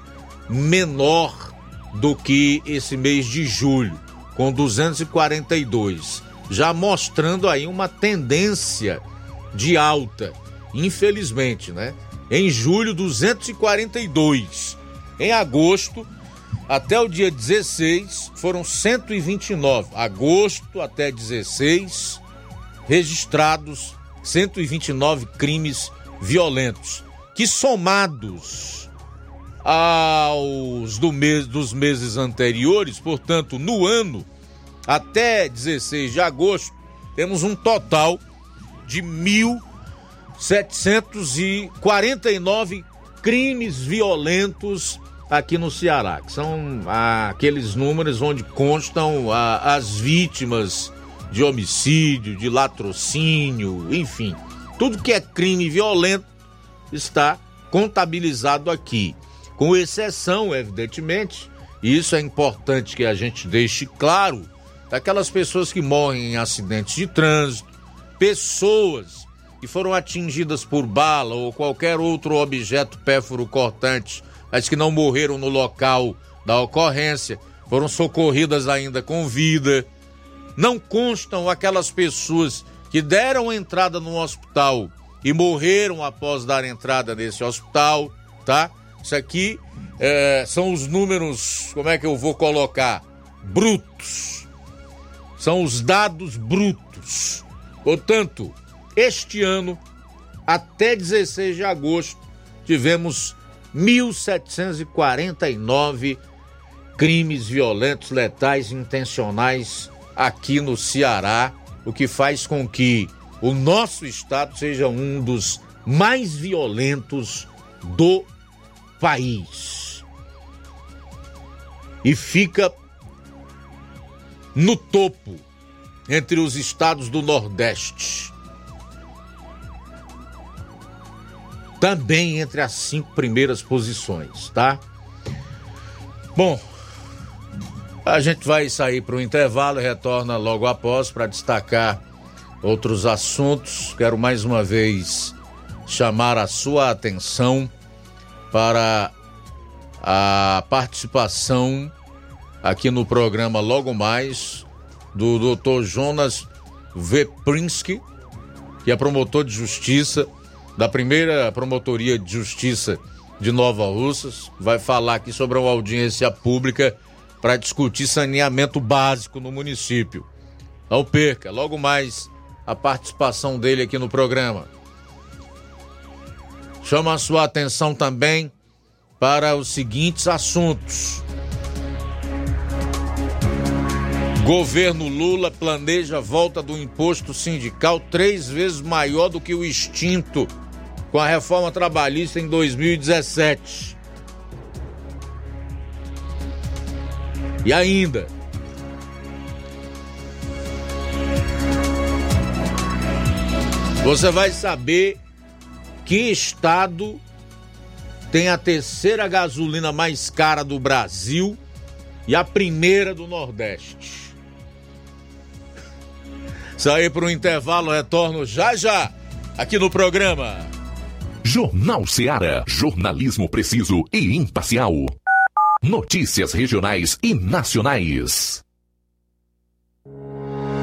menor do que esse mês de julho, com 242, já mostrando aí uma tendência de alta, infelizmente, né? Em julho, 242. Em agosto, até o dia 16, foram 129. Agosto até 16, registrados 129 crimes violentos, que somados aos do mês, dos meses anteriores, portanto, no ano até 16 de agosto, temos um total de 1.749 crimes violentos aqui no Ceará, que são aqueles números onde constam as vítimas de homicídio, de latrocínio, enfim, tudo que é crime violento está contabilizado aqui, com exceção, evidentemente, e isso é importante que a gente deixe claro, daquelas pessoas que morrem em acidentes de trânsito, pessoas que foram atingidas por bala ou qualquer outro objeto pérfuro cortante, mas que não morreram no local da ocorrência, foram socorridas ainda com vida. Não constam aquelas pessoas que deram entrada no hospital e morreram após dar entrada nesse hospital, tá? Isso aqui é, são os números, como é que eu vou colocar? Brutos. São os dados brutos. Portanto, este ano, até 16 de agosto, tivemos 1.749 crimes violentos, letais, intencionais aqui no Ceará, o que faz com que o nosso estado seja um dos mais violentos do país. E fica no topo entre os estados do Nordeste. Também entre as cinco primeiras posições, tá? Bom, a gente vai sair para o intervalo e retorna logo após para destacar outros assuntos. Quero mais uma vez chamar a sua atenção para a participação aqui no programa logo mais do Dr. Jonas Veprinsky, que é promotor de justiça da primeira promotoria de justiça de Nova Russas, vai falar aqui sobre uma audiência pública para discutir saneamento básico no município. Não perca, logo mais a participação dele aqui no programa. Chama a sua atenção também para os seguintes assuntos. Governo Lula planeja volta do imposto sindical três vezes maior do que o extinto com a reforma trabalhista em 2017. E ainda, você vai saber que estado tem a terceira gasolina mais cara do Brasil e a primeira do Nordeste. Sair para o intervalo, retorno já já aqui no programa. Jornal Seara. Jornalismo preciso e imparcial. Notícias regionais e nacionais.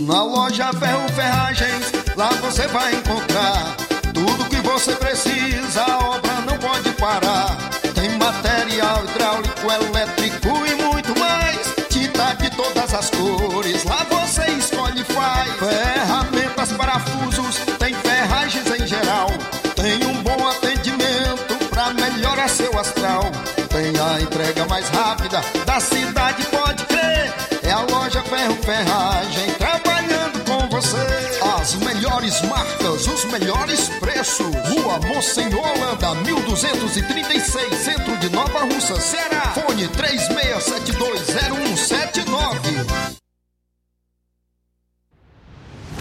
Na loja Ferro Ferragens, lá você vai encontrar tudo que você precisa, a obra não pode parar. Tem material hidráulico, elétrico e muito mais. Tinta de todas as cores, lá você escolhe e faz. Ferramentas, parafusos, entrega mais rápida da cidade, pode crer. É a loja Ferro Ferragem trabalhando com você. As melhores marcas, os melhores preços. Rua Mocenola Holanda, 1236, centro de Nova Russa, Ceará. Fone 36720179.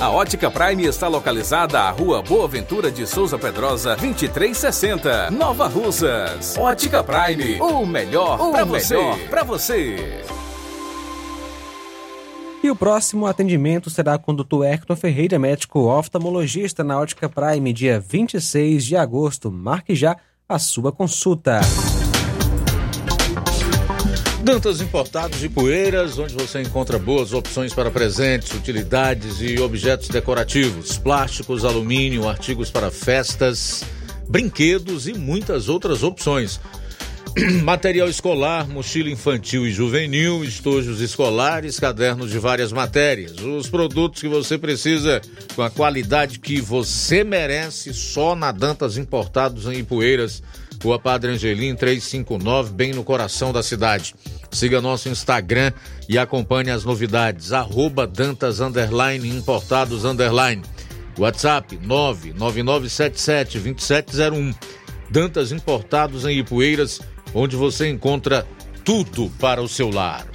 A Ótica Prime está localizada à Rua Boa Ventura de Souza Pedrosa, 2360, Nova Russas. Ótica Prime, o melhor para você. Pra você. E o próximo atendimento será com o Dr. Hector Ferreira, médico oftalmologista na Ótica Prime, dia 26 de agosto. Marque já a sua consulta. Dantas Importados e Poeiras, onde você encontra boas opções para presentes, utilidades e objetos decorativos, plásticos, alumínio, artigos para festas, brinquedos e muitas outras opções. Material escolar, mochila infantil e juvenil, estojos escolares, cadernos de várias matérias. Os produtos que você precisa com a qualidade que você merece só na Dantas Importados em Ipueiras. Rua Padre Angelim 359, bem no coração da cidade. Siga nosso Instagram e acompanhe as novidades. Arroba Dantas Underline Importados Underline. WhatsApp 999772701. Dantas Importados em Ipueiras, onde você encontra tudo para o seu lar.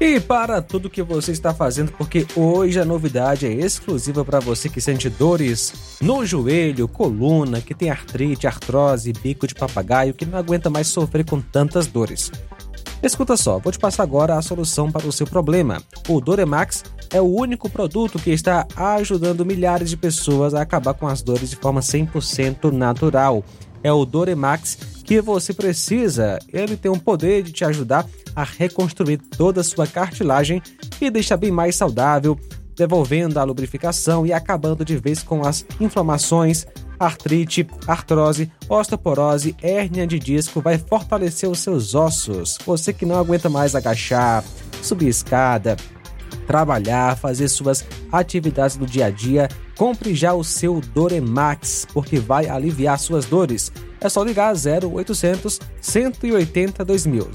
E para tudo que você está fazendo, porque hoje a novidade é exclusiva para você que sente dores no joelho, coluna, que tem artrite, artrose, bico de papagaio, que não aguenta mais sofrer com tantas dores. Escuta só, vou te passar agora a solução para o seu problema. O Doremax é o único produto que está ajudando milhares de pessoas a acabar com as dores de forma 100% natural. É o Doremax que você precisa. Ele tem o poder de te ajudar a reconstruir toda a sua cartilagem e deixar bem mais saudável, devolvendo a lubrificação e acabando de vez com as inflamações, artrite, artrose, osteoporose, hérnia de disco, vai fortalecer os seus ossos. Você que não aguenta mais agachar, subir escada, trabalhar, fazer suas atividades do dia a dia, compre já o seu Doremax, porque vai aliviar suas dores. É só ligar 0800 180 2000,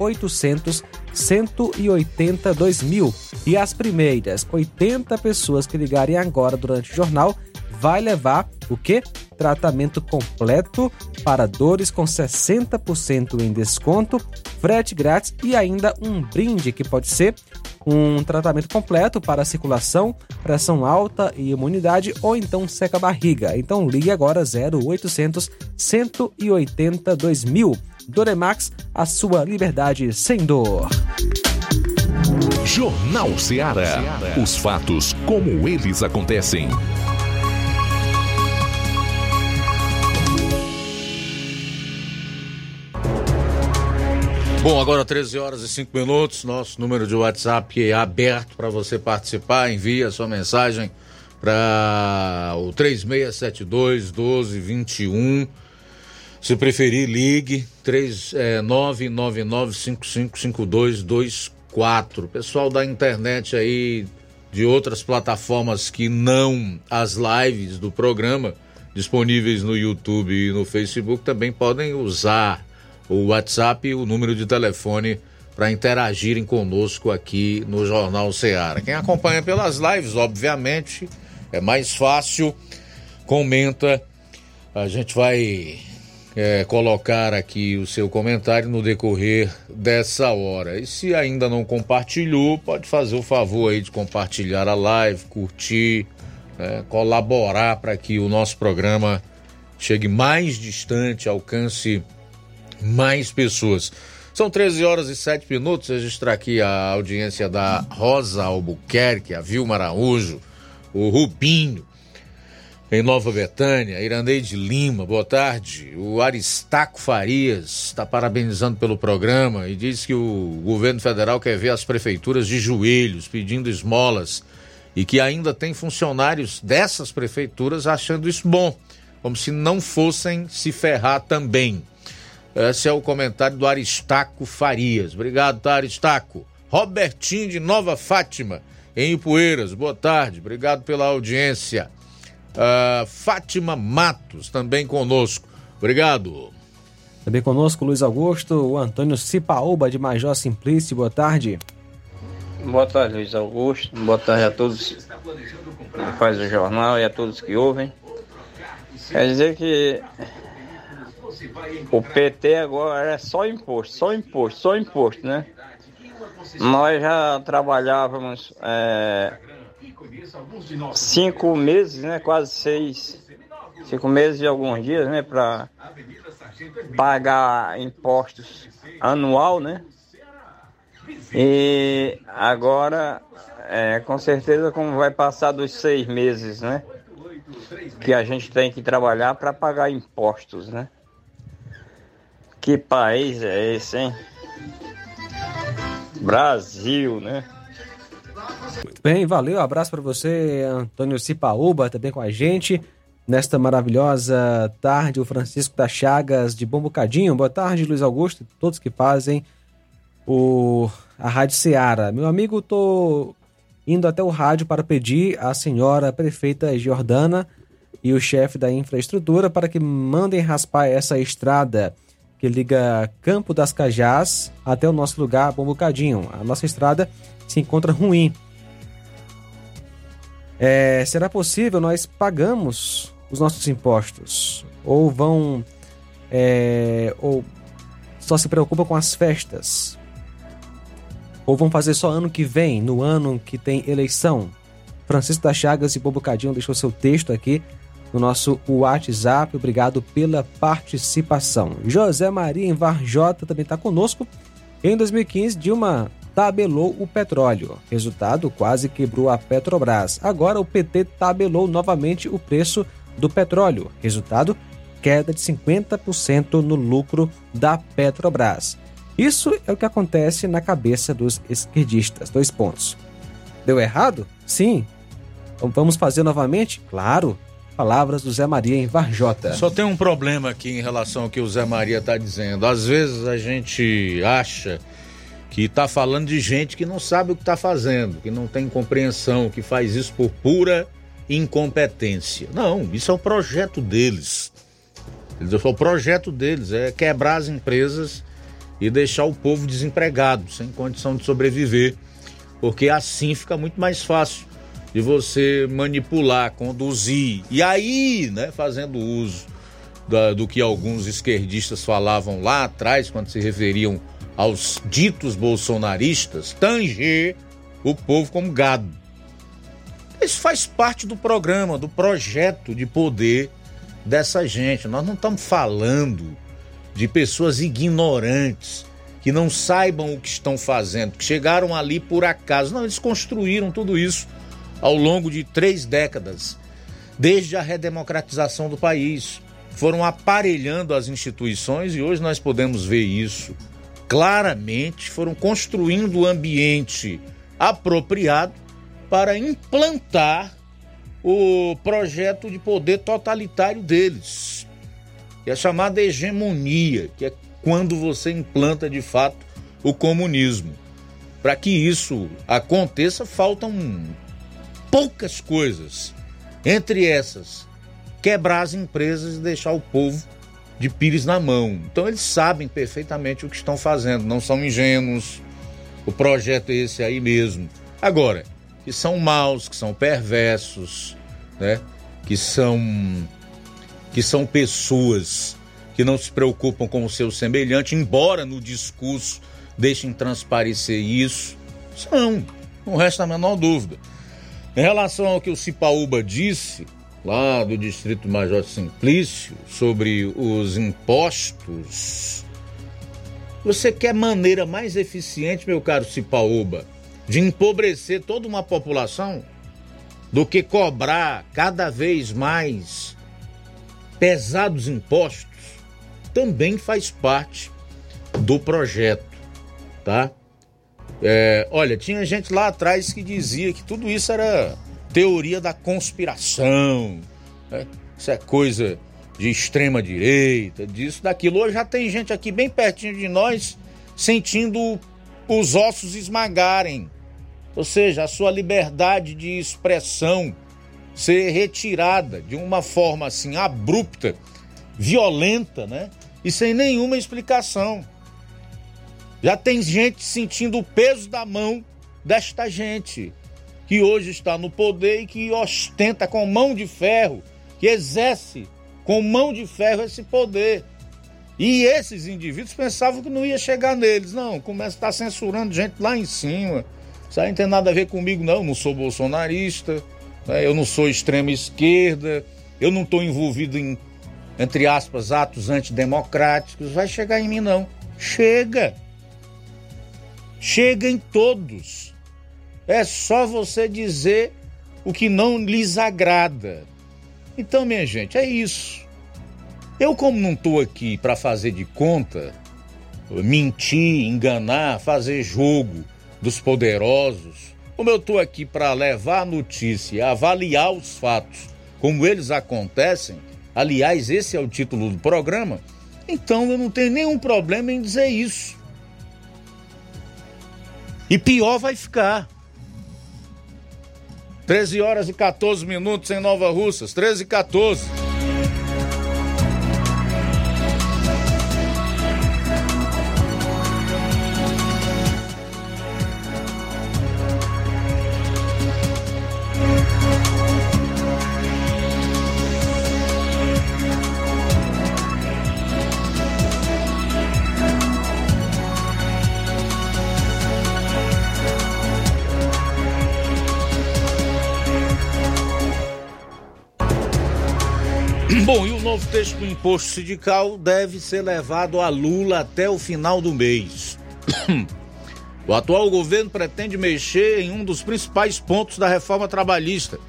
0800 180 2000. E as primeiras 80 pessoas que ligarem agora durante o jornal vai levar o que? Tratamento completo para dores com 60% em desconto, frete grátis e ainda um brinde que pode ser um tratamento completo para circulação, pressão alta e imunidade ou então seca barriga. Então ligue agora 0800 180 2000. Doremax, a sua liberdade sem dor. Jornal Ceará. Os fatos como eles acontecem. Bom, agora 13 horas e 5 minutos. Nosso número de WhatsApp é aberto para você participar. Envie a sua mensagem para o 3672 1221. Se preferir, ligue 999555224. Pessoal da internet aí, de outras plataformas que não as lives do programa, disponíveis no YouTube e no Facebook, também podem usar o WhatsApp e o número de telefone para interagirem conosco aqui no Jornal Ceará. Quem acompanha pelas lives, obviamente, é mais fácil, comenta. A gente vai é, colocar aqui o seu comentário no decorrer dessa hora. E se ainda não compartilhou, pode fazer o favor aí de compartilhar a live, curtir, né, colaborar para que o nosso programa chegue mais distante, alcance mais pessoas. São 13 horas e 7 minutos. Registrar aqui a audiência da Rosa Albuquerque, a Vilma Araújo, o Rubinho. em Nova Betânia, Irandeide Lima, boa tarde. O Aristaco Farias está parabenizando pelo programa e diz que o governo federal quer ver as prefeituras de joelhos pedindo esmolas e que ainda tem funcionários dessas prefeituras achando isso bom, como se não fossem se ferrar também. Esse é o comentário do Aristaco Farias. Obrigado, tá, Aristaco. Robertinho de Nova Fátima, em Ipueiras. Boa tarde, obrigado pela audiência. Uh, Fátima Matos, também conosco. Obrigado. Também conosco Luiz Augusto, o Antônio Cipaúba de Major Simplício. Boa tarde. Boa tarde, Luiz Augusto. Boa tarde a todos que fazem o jornal e a todos que ouvem. Quer dizer que o PT agora é só imposto, só imposto, só imposto, né? Nós já trabalhávamos é, cinco meses, né? Quase seis, cinco meses e alguns dias, né? Para pagar impostos anual, né? E agora, é, com certeza, como vai passar dos seis meses, né? Que a gente tem que trabalhar para pagar impostos, né? Que país é esse, hein? Brasil, né? Muito bem, valeu. Abraço para você, Antônio Cipaúba, também com a gente. Nesta maravilhosa tarde, o Francisco da Chagas de Bom Bocadinho. Boa tarde, Luiz Augusto, todos que fazem o, a Rádio Ceará. Meu amigo, tô indo até o rádio para pedir à senhora prefeita Jordana e o chefe da infraestrutura para que mandem raspar essa estrada que liga Campo das Cajás até o nosso lugar, Bom Bocadinho. A nossa estrada se encontra ruim. É, será possível nós pagamos os nossos impostos? Ou vão. É, ou só se preocupa com as festas? Ou vão fazer só ano que vem, no ano que tem eleição? Francisco das Chagas e Bobo Cadinho deixou seu texto aqui no nosso WhatsApp. Obrigado pela participação. José Maria em Varjota também está conosco. Em 2015, Dilma tabelou o petróleo. Resultado, quase quebrou a Petrobras. Agora o PT tabelou novamente o preço do petróleo. Resultado, queda de 50% no lucro da Petrobras. Isso é o que acontece na cabeça dos esquerdistas. Dois pontos. Deu errado? Sim. Então vamos fazer novamente? Claro. Palavras do Zé Maria em Varjota. Só tem um problema aqui em relação ao que o Zé Maria está dizendo. Às vezes a gente acha que está falando de gente que não sabe o que está fazendo, que não tem compreensão, que faz isso por pura incompetência. Não, isso é o projeto deles. É o projeto deles é quebrar as empresas e deixar o povo desempregado, sem condição de sobreviver, porque assim fica muito mais fácil de você manipular, conduzir e aí, né, fazendo uso da, do que alguns esquerdistas falavam lá atrás quando se referiam aos ditos bolsonaristas, tanger o povo como gado. Isso faz parte do programa, do projeto de poder dessa gente. Nós não estamos falando de pessoas ignorantes que não saibam o que estão fazendo, que chegaram ali por acaso. Não, eles construíram tudo isso ao longo de três décadas, desde a redemocratização do país. Foram aparelhando as instituições e hoje nós podemos ver isso claramente foram construindo o ambiente apropriado para implantar o projeto de poder totalitário deles, que é chamada hegemonia, que é quando você implanta de fato o comunismo. Para que isso aconteça, faltam poucas coisas. Entre essas, quebrar as empresas e deixar o povo de pires na mão. Então eles sabem perfeitamente o que estão fazendo, não são ingênuos. O projeto é esse aí mesmo. Agora, que são maus, que são perversos, né? Que são que são pessoas que não se preocupam com o seu semelhante, embora no discurso deixem transparecer isso, são, não resta a menor dúvida. Em relação ao que o Cipaúba disse, lá do Distrito Major Simplício sobre os impostos. Você quer maneira mais eficiente, meu caro Cipaúba, de empobrecer toda uma população? do que cobrar cada vez mais pesados impostos, também faz parte do projeto, tá? É, olha, tinha gente lá atrás que dizia que tudo isso era teoria da conspiração, né? isso é coisa de extrema direita, disso, daquilo. Hoje já tem gente aqui bem pertinho de nós sentindo os ossos esmagarem, ou seja, a sua liberdade de expressão ser retirada de uma forma assim abrupta, violenta, né? E sem nenhuma explicação. Já tem gente sentindo o peso da mão desta gente que hoje está no poder e que ostenta com mão de ferro, que exerce com mão de ferro esse poder. E esses indivíduos pensavam que não ia chegar neles. Não, começa a estar censurando gente lá em cima. Isso aí não tem nada a ver comigo, não. Eu não sou bolsonarista, né? eu não sou extrema esquerda, eu não estou envolvido em, entre aspas, atos antidemocráticos. Vai chegar em mim, não. Chega! Chega em todos. É só você dizer o que não lhes agrada. Então, minha gente, é isso. Eu, como não estou aqui para fazer de conta, mentir, enganar, fazer jogo dos poderosos, como eu estou aqui para levar a notícia, avaliar os fatos como eles acontecem, aliás, esse é o título do programa, então eu não tenho nenhum problema em dizer isso. E pior vai ficar. 13 horas e 14 minutos em Nova Russas, 13 e 14. E o texto do imposto sindical deve ser levado a Lula até o final do mês. o atual governo pretende mexer em um dos principais pontos da reforma trabalhista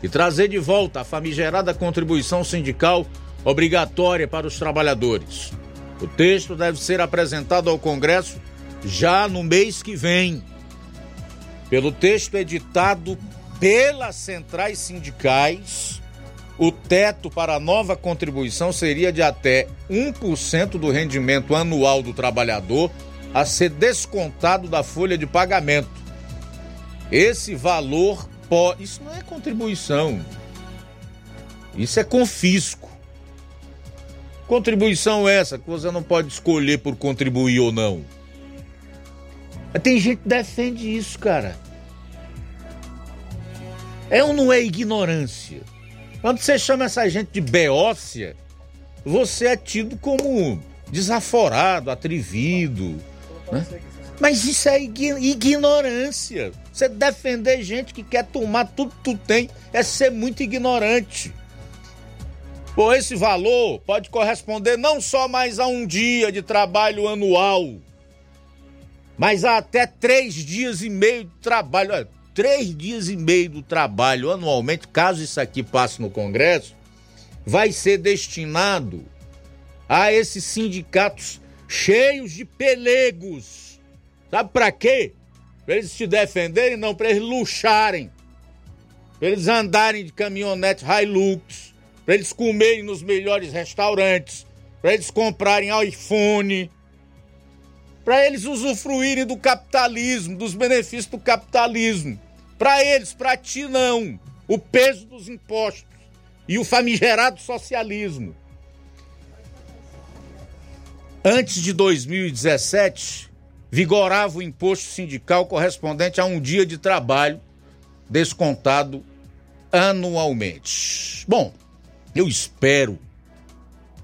e trazer de volta a famigerada contribuição sindical obrigatória para os trabalhadores. O texto deve ser apresentado ao Congresso já no mês que vem. Pelo texto editado pelas centrais sindicais, o teto para a nova contribuição seria de até 1% do rendimento anual do trabalhador a ser descontado da folha de pagamento. Esse valor pode. Isso não é contribuição. Isso é confisco. Contribuição essa que você não pode escolher por contribuir ou não. Tem gente que defende isso, cara. É ou não é ignorância? Quando você chama essa gente de beócia, você é tido como desaforado, atrevido. Né? Mas isso é ignorância. Você defender gente que quer tomar tudo que tu tem é ser muito ignorante. Pô, esse valor pode corresponder não só mais a um dia de trabalho anual, mas a até três dias e meio de trabalho. Três dias e meio do trabalho anualmente, caso isso aqui passe no Congresso, vai ser destinado a esses sindicatos cheios de pelegos. Sabe para quê? Para eles se defenderem, não, para eles luxarem. Para eles andarem de caminhonete Hilux, para eles comerem nos melhores restaurantes, para eles comprarem iPhone, para eles usufruírem do capitalismo, dos benefícios do capitalismo. Para eles, para ti não. O peso dos impostos e o famigerado socialismo. Antes de 2017, vigorava o imposto sindical correspondente a um dia de trabalho descontado anualmente. Bom, eu espero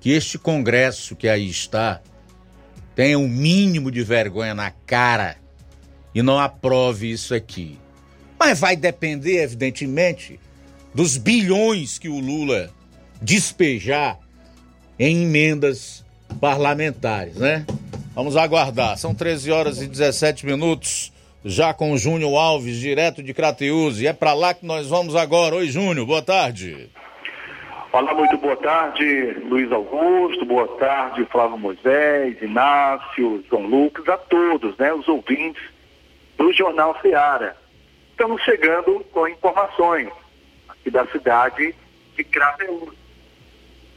que este Congresso que aí está tenha um mínimo de vergonha na cara e não aprove isso aqui. Mas vai depender, evidentemente, dos bilhões que o Lula despejar em emendas parlamentares, né? Vamos aguardar. São 13 horas e 17 minutos. já com o Júnior Alves, direto de Crateus. E é para lá que nós vamos agora. Oi, Júnior, boa tarde. Olá, muito boa tarde, Luiz Augusto, boa tarde, Flávio Moisés, Inácio, João Lucas, a todos, né, os ouvintes do Jornal Seara. Estamos chegando com informações aqui da cidade de Crateús.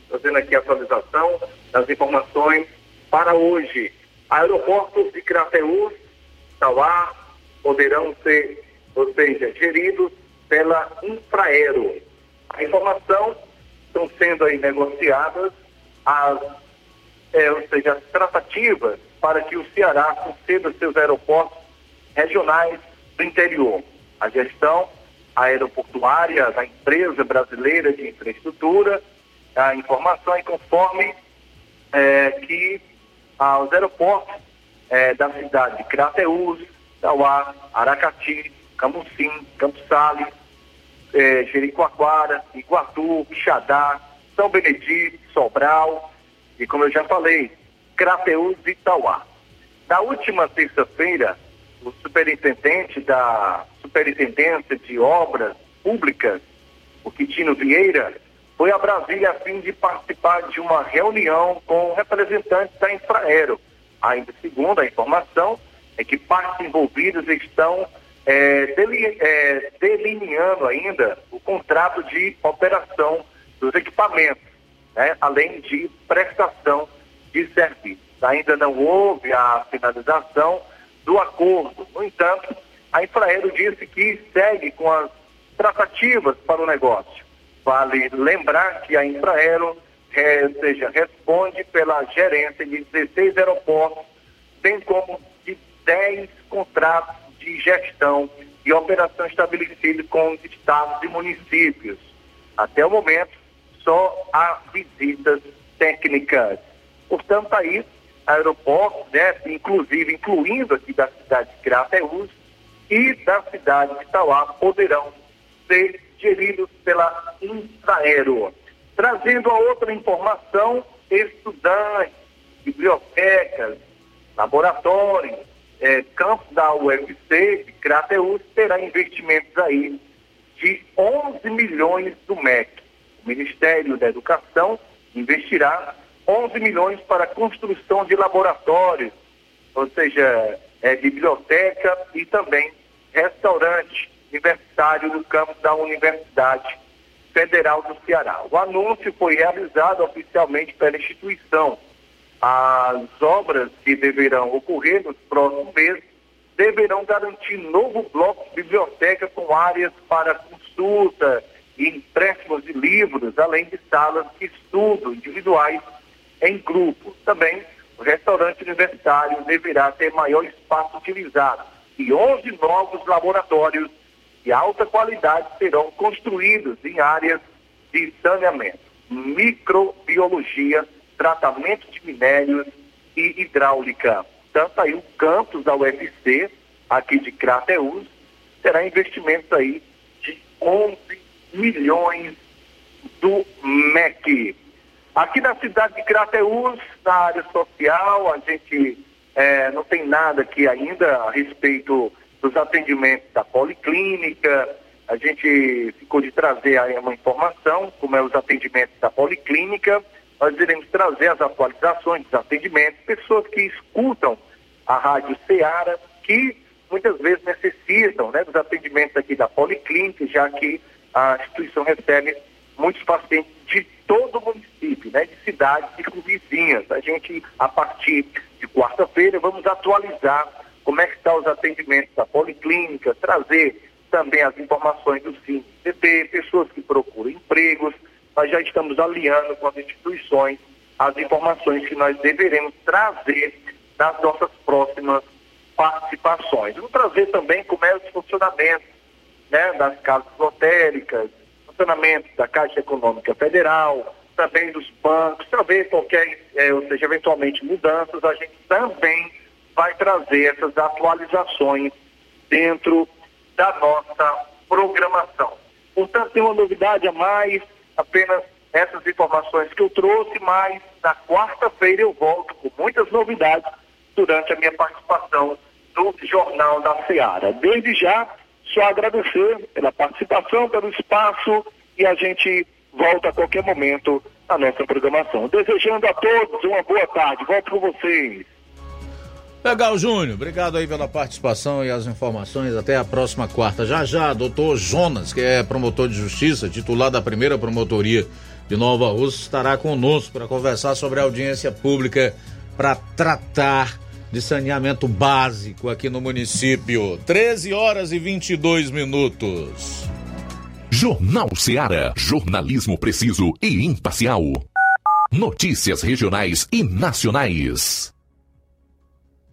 Fazendo aqui a atualização das informações para hoje. Aeroportos de Crateús, Tauá, poderão ser, ou seja, geridos pela Infraero. A informação estão sendo aí negociadas as, é, ou seja, as tratativas para que o Ceará conceda seus aeroportos regionais do interior. A gestão aeroportuária da empresa brasileira de infraestrutura, a informação é conforme é, que ah, os aeroportos é, da cidade de Crateús, Tauá, Aracati, Camusim, Campos Sales, é, Jericoacoara, Iguatu, Quixadá, São Benedito, Sobral e, como eu já falei, Crateús e Tauá. Na última terça-feira, o superintendente da Superintendência de Obras Públicas, o Quitino Vieira, foi a Brasília a fim de participar de uma reunião com representantes da Infraero. Ainda segundo a informação, é que partes envolvidas estão é, deli, é, delineando ainda o contrato de operação dos equipamentos, né, além de prestação de serviços. Ainda não houve a finalização do acordo. No entanto, a Infraero disse que segue com as tratativas para o negócio. Vale lembrar que a Infraero, é, seja, responde pela gerência de 16 aeroportos, bem como de 10 contratos de gestão e operação estabelecidos com os estados e municípios. Até o momento, só há visitas técnicas. Portanto, aí, aeroportos, né, inclusive incluindo aqui da cidade de Crateús e da cidade de Tauá, poderão ser geridos pela Infraero. Trazendo a outra informação, estudantes, bibliotecas, laboratórios, é, campos da UFC, de Crateus, terá investimentos aí de 11 milhões do MEC. O Ministério da Educação investirá 11 milhões para a construção de laboratórios, ou seja, é, biblioteca e também restaurante universitário no campus da Universidade Federal do Ceará. O anúncio foi realizado oficialmente pela instituição as obras que deverão ocorrer nos próximos meses deverão garantir novo bloco de biblioteca com áreas para consulta e empréstimos de livros, além de salas de estudo individuais em grupo. Também o restaurante universitário deverá ter maior espaço utilizado e 11 novos laboratórios de alta qualidade serão construídos em áreas de saneamento, microbiologia, tratamento de minérios e hidráulica. Tanto aí o campus da UFC, aqui de Crateus, terá investimentos aí de 11 milhões do MEC. Aqui na cidade de Crateus, na área social, a gente é, não tem nada aqui ainda a respeito dos atendimentos da policlínica. A gente ficou de trazer aí uma informação, como é os atendimentos da policlínica nós iremos trazer as atualizações dos atendimentos, pessoas que escutam a Rádio Ceará, que muitas vezes necessitam né, dos atendimentos aqui da Policlínica, já que a instituição recebe muitos pacientes de todo o município, né, de cidades vizinhas. A gente, a partir de quarta-feira, vamos atualizar como é que estão os atendimentos da Policlínica, trazer também as informações do CINCP, pessoas que procuram empregos, nós já estamos alinhando com as instituições as informações que nós deveremos trazer nas nossas próximas participações. Vamos trazer também como é o funcionamento né, das casas lotéricas, funcionamento da Caixa Econômica Federal, também dos bancos, talvez qualquer, é, ou seja, eventualmente mudanças, a gente também vai trazer essas atualizações dentro da nossa programação. Portanto, tem uma novidade a mais, apenas essas informações que eu trouxe, mas na quarta-feira eu volto com muitas novidades durante a minha participação do Jornal da Seara. Desde já, só agradecer pela participação, pelo espaço e a gente volta a qualquer momento na nossa programação. Desejando a todos uma boa tarde. Volto com vocês. Legal, Júnior. Obrigado aí pela participação e as informações. Até a próxima quarta. Já já, doutor Jonas, que é promotor de justiça, titular da primeira promotoria de Nova Rússia, estará conosco para conversar sobre a audiência pública para tratar de saneamento básico aqui no município. 13 horas e 22 minutos. Jornal Seara. Jornalismo preciso e imparcial. Notícias regionais e nacionais.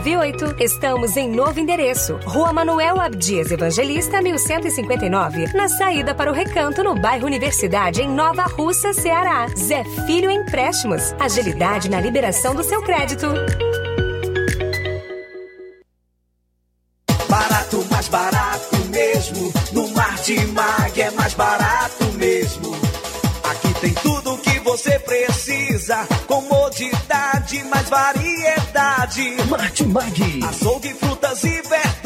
981330698 Estamos em novo endereço. Rua Manuel Abdias Evangelista, 1159. Na saída para o Recanto, no bairro Universidade, em Nova Russa, Ceará. Zé Filho Empréstimos. Agilidade na liberação do seu crédito. Barato, mais barato mesmo. No Martimag é mais barato mesmo. Aqui tem tudo o que você precisa. Comodidade, mais variedade. Martimag. Açougue, frutas e verduras.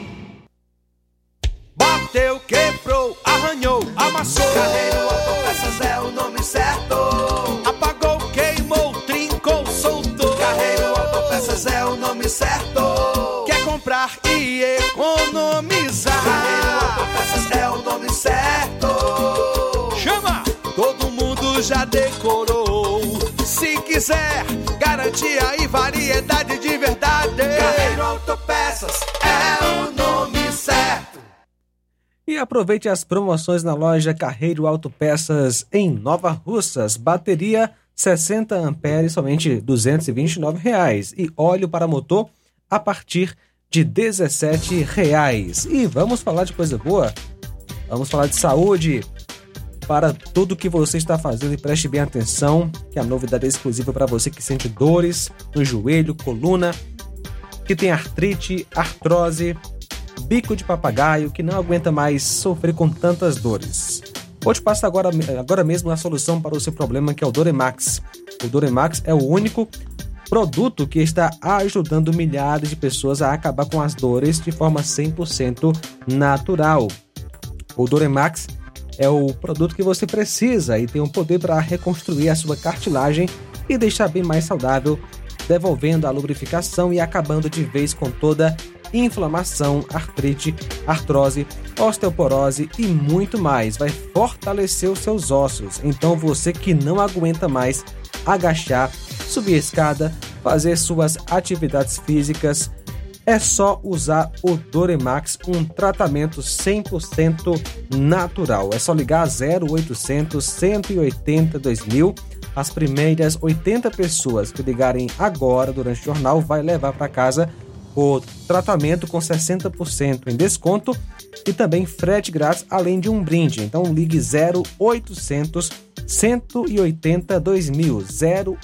Bateu, quebrou, arranhou, amassou. Carreiro Autopeças é o nome certo. Apagou, queimou, trincou, soltou. Carreiro Autopeças é o nome certo. Quer comprar e economizar. Carreiro Autopeças é o nome certo. Chama! Todo mundo já decorou. Se quiser, garantia e variedade de verdade. Carreiro Autopeças E aproveite as promoções na loja Carreiro Autopeças em Nova Russas. Bateria 60 amperes, somente 229 reais. E óleo para motor a partir de 17 reais. E vamos falar de coisa boa? Vamos falar de saúde. Para tudo que você está fazendo, e preste bem atenção, que a novidade é exclusiva para você que sente dores no joelho, coluna, que tem artrite, artrose, bico de papagaio, que não aguenta mais sofrer com tantas dores. Vou te passar agora, agora mesmo a solução para o seu problema, que é o Doremax. O Doremax é o único produto que está ajudando milhares de pessoas a acabar com as dores de forma 100% natural. O Doremax é o produto que você precisa e tem o poder para reconstruir a sua cartilagem e deixar bem mais saudável, devolvendo a lubrificação e acabando de vez com toda inflamação, artrite, artrose, osteoporose e muito mais. Vai fortalecer os seus ossos. Então você que não aguenta mais agachar, subir a escada, fazer suas atividades físicas, é só usar o Doremax, um tratamento 100% natural. É só ligar 0800 180 2000. As primeiras 80 pessoas que ligarem agora durante o jornal vai levar para casa o tratamento com 60% em desconto e também frete grátis, além de um brinde. Então ligue 0800 180 2000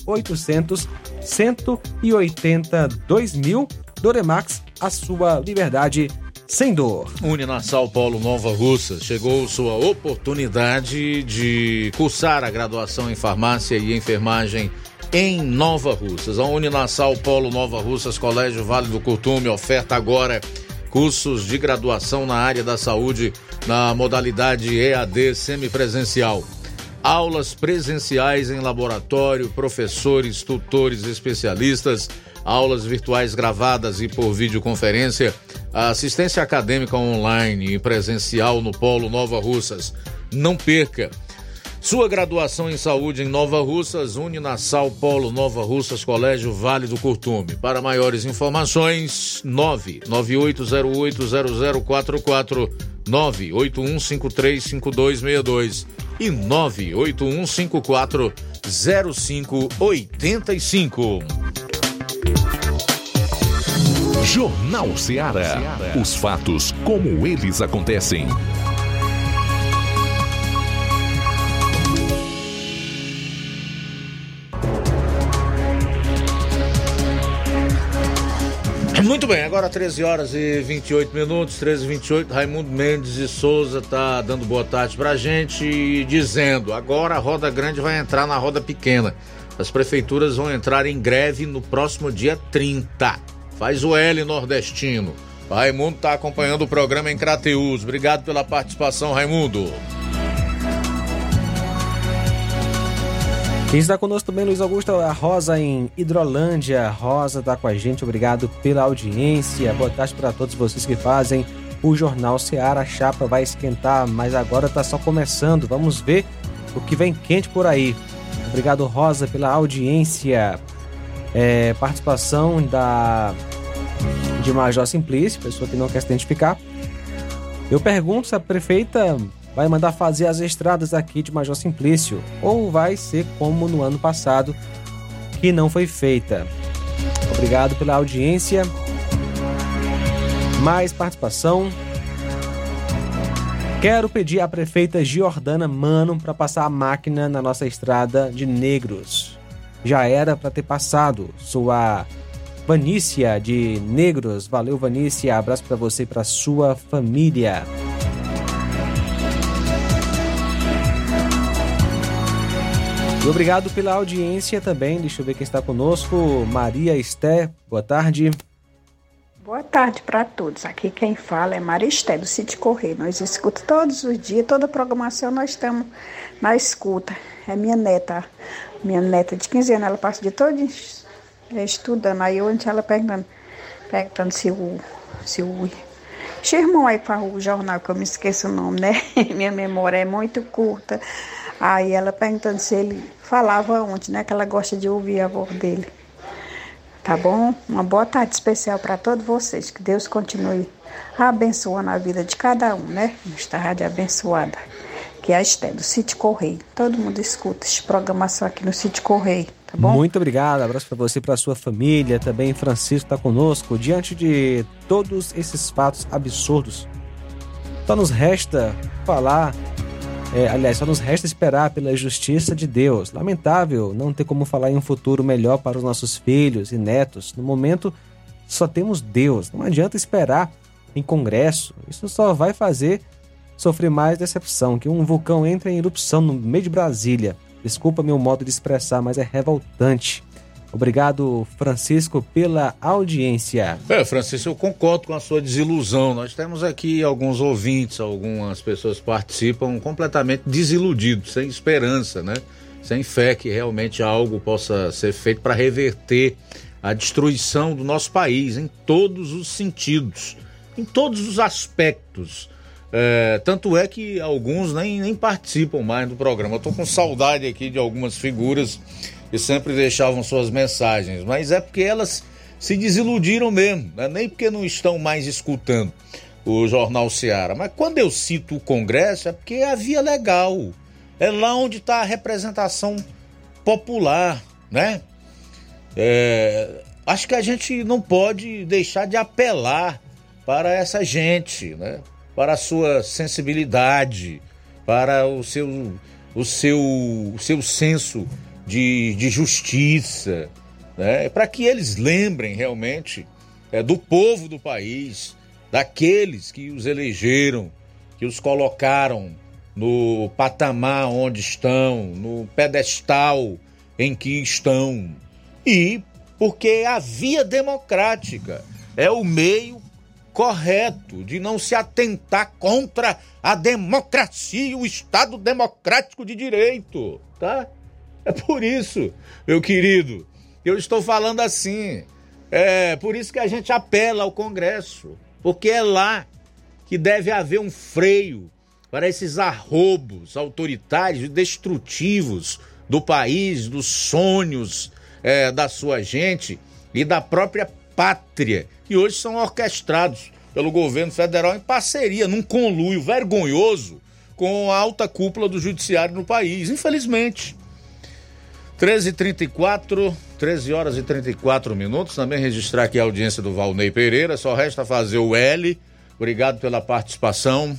0800 180 2000 Doremax, a sua liberdade sem dor. Uninasal Paulo Nova Russa. Chegou sua oportunidade de cursar a graduação em farmácia e enfermagem em Nova Russas. A Uninasal Polo Nova Russas, Colégio Vale do Curtume, oferta agora cursos de graduação na área da saúde na modalidade EAD semipresencial. Aulas presenciais em laboratório, professores, tutores, especialistas, aulas virtuais gravadas e por videoconferência, assistência acadêmica online e presencial no Polo Nova Russas. Não perca! Sua graduação em saúde em Nova Russas, Uninasal Polo Nova Russas, Colégio Vale do Curtume. Para maiores informações, 998080044, 981535262 e 981540585. Jornal Ceará. Os fatos como eles acontecem. Muito bem, agora 13 horas e 28 minutos, 13 e 28. Raimundo Mendes de Souza tá dando boa tarde pra gente e dizendo: agora a roda grande vai entrar na roda pequena. As prefeituras vão entrar em greve no próximo dia 30. Faz o L nordestino. Raimundo tá acompanhando o programa em Crateus. Obrigado pela participação, Raimundo. Quem está conosco também, Luiz Augusto, a Rosa em Hidrolândia. Rosa está com a gente, obrigado pela audiência. Boa tarde para todos vocês que fazem o Jornal Seara. A chapa vai esquentar, mas agora está só começando. Vamos ver o que vem quente por aí. Obrigado, Rosa, pela audiência. É, participação da de Major Simplício, pessoa que não quer se identificar. Eu pergunto se a prefeita vai mandar fazer as estradas aqui de Major Simplício ou vai ser como no ano passado, que não foi feita. Obrigado pela audiência. Mais participação. Quero pedir à prefeita Giordana Mano para passar a máquina na nossa estrada de Negros. Já era para ter passado. Sua Vanícia de Negros. Valeu, Vanícia. Abraço para você e para sua família. Obrigado pela audiência também. Deixa eu ver quem está conosco. Maria Esté, boa tarde. Boa tarde para todos. Aqui quem fala é Maria Esté, do Sítio Correio. Nós escutamos todos os dias, toda programação nós estamos na escuta. É minha neta, minha neta de 15 anos, ela passa de todo estudando. Aí ontem ela perguntando, perguntando se o, se o esse irmão aí para o jornal, que eu me esqueço o nome, né? Minha memória é muito curta. Aí ela perguntando se ele falava ontem, né? Que ela gosta de ouvir a voz dele. Tá bom? Uma boa tarde especial para todos vocês. Que Deus continue abençoando a vida de cada um, né? Esta rádio abençoada. Que é a Esté, do Sítio Correio. Todo mundo escuta essa programação aqui no Sítio Correio. Tá bom? Muito obrigado, abraço para você para sua família. Também Francisco está conosco. Diante de todos esses fatos absurdos, só nos resta falar é, aliás, só nos resta esperar pela justiça de Deus. Lamentável não ter como falar em um futuro melhor para os nossos filhos e netos. No momento, só temos Deus. Não adianta esperar em Congresso. Isso só vai fazer sofrer mais decepção. Que um vulcão entre em erupção no meio de Brasília. Desculpa meu modo de expressar, mas é revoltante. Obrigado, Francisco, pela audiência. É, Francisco, eu concordo com a sua desilusão. Nós temos aqui alguns ouvintes, algumas pessoas participam completamente desiludidos, sem esperança, né? Sem fé que realmente algo possa ser feito para reverter a destruição do nosso país em todos os sentidos, em todos os aspectos. É, tanto é que alguns nem, nem participam mais do programa. Eu estou com saudade aqui de algumas figuras que sempre deixavam suas mensagens, mas é porque elas se desiludiram mesmo, né? nem porque não estão mais escutando o Jornal Seara. Mas quando eu cito o Congresso é porque é a via legal, é lá onde está a representação popular, né? É, acho que a gente não pode deixar de apelar para essa gente, né? para a sua sensibilidade, para o seu, o seu, o seu senso de, de justiça, né? para que eles lembrem realmente é, do povo do país, daqueles que os elegeram, que os colocaram no patamar onde estão, no pedestal em que estão. E porque a via democrática é o meio correto de não se atentar contra a democracia o Estado democrático de direito, tá? É por isso, meu querido, eu estou falando assim. É por isso que a gente apela ao Congresso, porque é lá que deve haver um freio para esses arrobos autoritários e destrutivos do país, dos sonhos é, da sua gente e da própria pátria, que hoje são orquestrados pelo governo federal em parceria, num conluio vergonhoso com a alta cúpula do judiciário no país, infelizmente. 13h34, 13 horas e 34 minutos. Também registrar aqui a audiência do Valnei Pereira. Só resta fazer o L. Obrigado pela participação.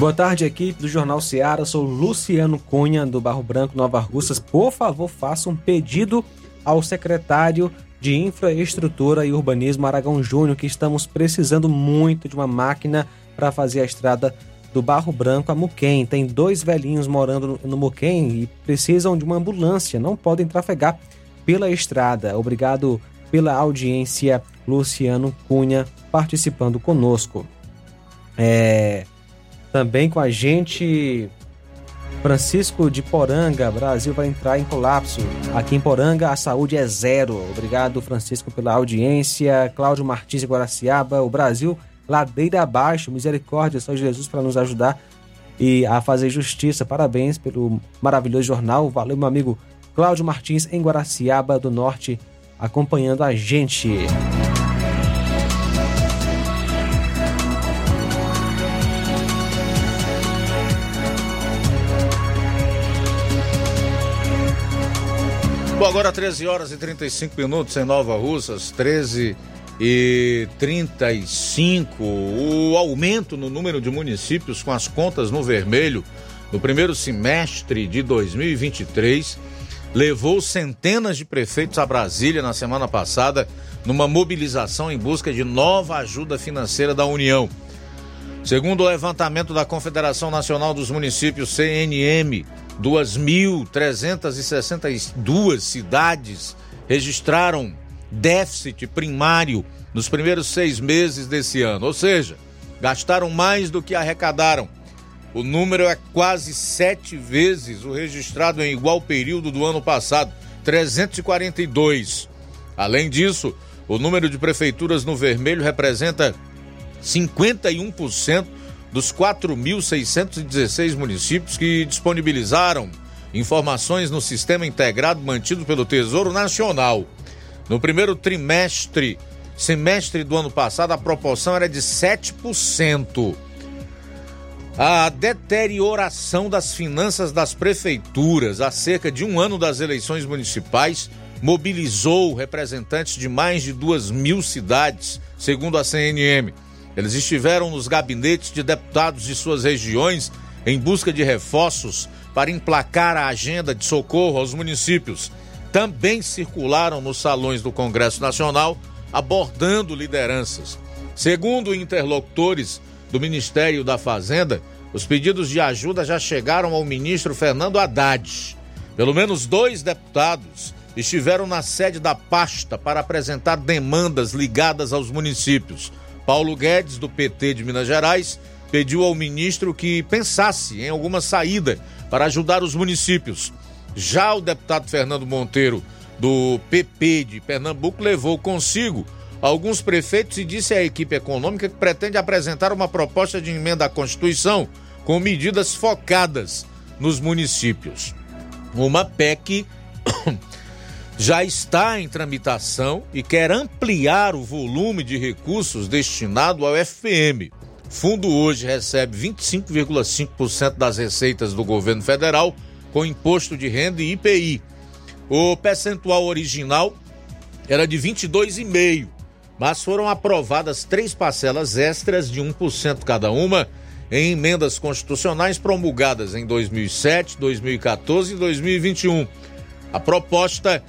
Boa tarde, equipe do Jornal Seara. Sou Luciano Cunha, do Barro Branco, Nova Russas. Por favor, faça um pedido ao secretário de Infraestrutura e Urbanismo Aragão Júnior, que estamos precisando muito de uma máquina para fazer a estrada do Barro Branco a Muquem. Tem dois velhinhos morando no Muquem e precisam de uma ambulância, não podem trafegar pela estrada. Obrigado pela audiência, Luciano Cunha, participando conosco. É, também com a gente, Francisco de Poranga, Brasil vai entrar em colapso. Aqui em Poranga a saúde é zero. Obrigado, Francisco, pela audiência. Cláudio Martins de Guaraciaba, o Brasil ladeira abaixo. Misericórdia, só Jesus para nos ajudar e a fazer justiça. Parabéns pelo maravilhoso jornal. Valeu, meu amigo Cláudio Martins em Guaraciaba do Norte, acompanhando a gente. Bom, agora 13 horas e 35 minutos em Nova Russas, 13 e 35. O aumento no número de municípios com as contas no vermelho no primeiro semestre de 2023 levou centenas de prefeitos a Brasília na semana passada numa mobilização em busca de nova ajuda financeira da União. Segundo o levantamento da Confederação Nacional dos Municípios, CNM, 2.362 cidades registraram déficit primário nos primeiros seis meses desse ano, ou seja, gastaram mais do que arrecadaram. O número é quase sete vezes o registrado em igual período do ano passado, 342. Além disso, o número de prefeituras no vermelho representa 51% dos 4.616 municípios que disponibilizaram informações no sistema integrado mantido pelo Tesouro Nacional. No primeiro trimestre, semestre do ano passado, a proporção era de 7%. A deterioração das finanças das prefeituras há cerca de um ano das eleições municipais mobilizou representantes de mais de duas mil cidades, segundo a CNM. Eles estiveram nos gabinetes de deputados de suas regiões em busca de reforços para emplacar a agenda de socorro aos municípios. Também circularam nos salões do Congresso Nacional abordando lideranças. Segundo interlocutores do Ministério da Fazenda, os pedidos de ajuda já chegaram ao ministro Fernando Haddad. Pelo menos dois deputados estiveram na sede da pasta para apresentar demandas ligadas aos municípios. Paulo Guedes, do PT de Minas Gerais, pediu ao ministro que pensasse em alguma saída para ajudar os municípios. Já o deputado Fernando Monteiro, do PP de Pernambuco, levou consigo alguns prefeitos e disse à equipe econômica que pretende apresentar uma proposta de emenda à Constituição com medidas focadas nos municípios. Uma PEC já está em tramitação e quer ampliar o volume de recursos destinado ao FPM. O fundo hoje recebe 25,5% das receitas do governo federal com imposto de renda e IPI. O percentual original era de 22,5%, mas foram aprovadas três parcelas extras de 1% cada uma em emendas constitucionais promulgadas em 2007, 2014 e 2021. A proposta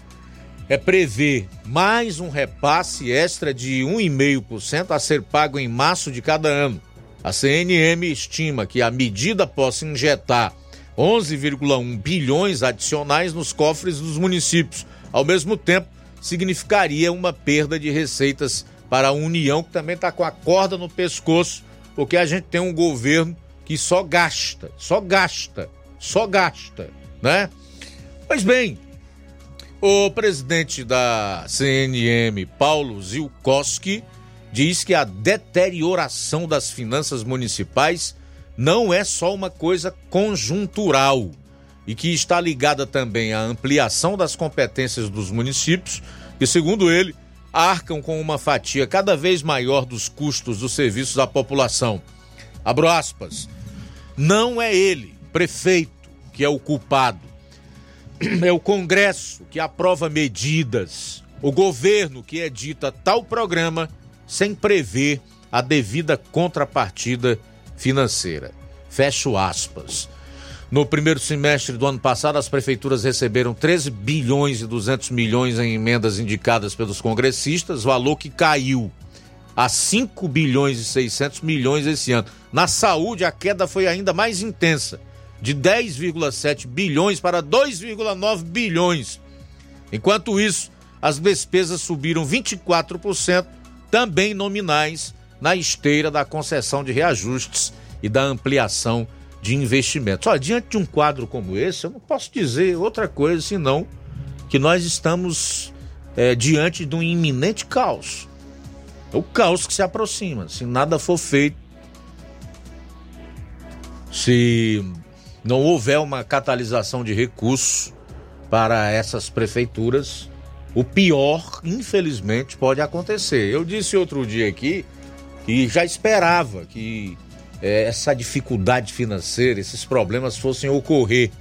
é prever mais um repasse extra de 1,5% a ser pago em março de cada ano. A CNM estima que a medida possa injetar 11,1 bilhões adicionais nos cofres dos municípios. Ao mesmo tempo, significaria uma perda de receitas para a União, que também está com a corda no pescoço, porque a gente tem um governo que só gasta, só gasta, só gasta, né? Pois bem, o presidente da CNM, Paulo Zilkowski, diz que a deterioração das finanças municipais não é só uma coisa conjuntural e que está ligada também à ampliação das competências dos municípios, que, segundo ele, arcam com uma fatia cada vez maior dos custos dos serviços à população. Abro aspas. Não é ele, prefeito, que é o culpado. É o Congresso que aprova medidas, o governo que edita tal programa sem prever a devida contrapartida financeira. Fecho aspas. No primeiro semestre do ano passado, as prefeituras receberam 13 bilhões e 200 milhões em emendas indicadas pelos congressistas, valor que caiu a 5 bilhões e 600 milhões esse ano. Na saúde, a queda foi ainda mais intensa, de 10,7 bilhões para 2,9 bilhões. Enquanto isso, as despesas subiram 24%, também nominais, na esteira da concessão de reajustes e da ampliação de investimentos. Olha, diante de um quadro como esse, eu não posso dizer outra coisa senão que nós estamos é, diante de um iminente caos. É o caos que se aproxima. Se nada for feito, se não houver uma catalisação de recursos para essas prefeituras, o pior, infelizmente, pode acontecer. Eu disse outro dia aqui que já esperava que é, essa dificuldade financeira, esses problemas fossem ocorrer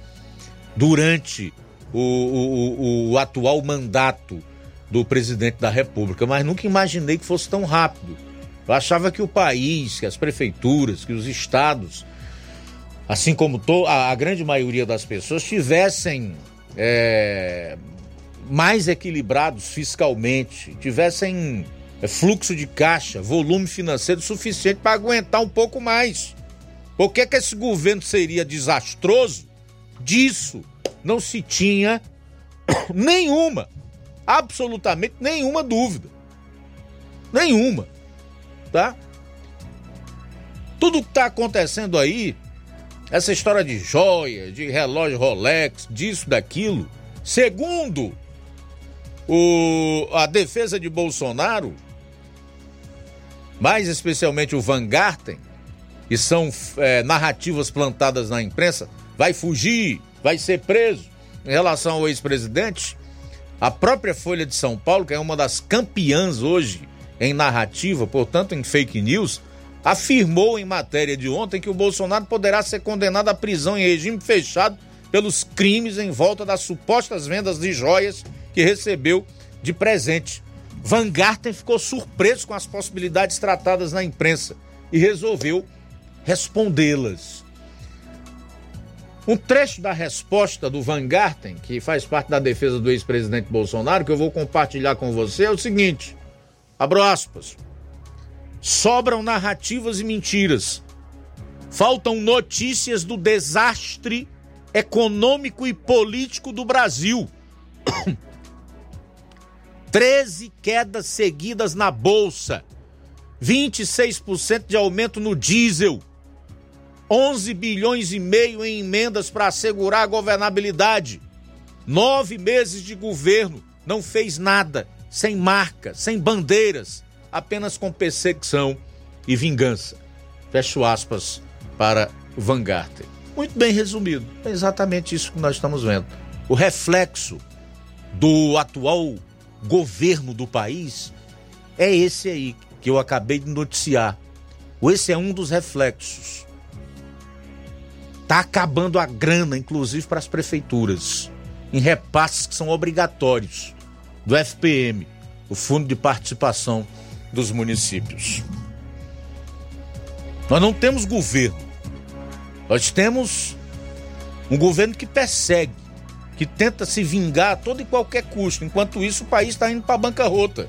durante o, o, o, atual mandato do presidente da República, mas nunca imaginei que fosse tão rápido. Eu achava que o país, que as prefeituras, que os estados, assim como to, a, a grande maioria das pessoas, tivessem é, mais equilibrados fiscalmente, tivessem é fluxo de caixa, volume financeiro suficiente para aguentar um pouco mais. Por que, que esse governo seria desastroso? Disso não se tinha nenhuma, absolutamente nenhuma dúvida. Nenhuma, tá? Tudo que está acontecendo aí, essa história de joia, de relógio Rolex, disso, daquilo, segundo o, a defesa de Bolsonaro, mais especialmente o Van Garten, que são é, narrativas plantadas na imprensa, vai fugir, vai ser preso. Em relação ao ex-presidente, a própria Folha de São Paulo, que é uma das campeãs hoje em narrativa, portanto em fake news, afirmou em matéria de ontem que o Bolsonaro poderá ser condenado à prisão em regime fechado pelos crimes em volta das supostas vendas de joias que recebeu de presente Van Garten ficou surpreso com as possibilidades tratadas na imprensa e resolveu respondê-las. Um trecho da resposta do Van Garten, que faz parte da defesa do ex-presidente Bolsonaro, que eu vou compartilhar com você, é o seguinte: abro aspas. Sobram narrativas e mentiras. Faltam notícias do desastre econômico e político do Brasil. 13 quedas seguidas na bolsa, 26% de aumento no diesel, 11 bilhões e meio em emendas para assegurar a governabilidade. Nove meses de governo, não fez nada, sem marca, sem bandeiras, apenas com perseguição e vingança. Fecho aspas para Van Garten. Muito bem resumido. É exatamente isso que nós estamos vendo. O reflexo do atual governo do país é esse aí que eu acabei de noticiar. Esse é um dos reflexos. Está acabando a grana, inclusive para as prefeituras, em repasses que são obrigatórios do FPM, o Fundo de Participação dos Municípios. Nós não temos governo. Nós temos um governo que persegue, que tenta se vingar a todo e qualquer custo. Enquanto isso, o país está indo para a bancarrota.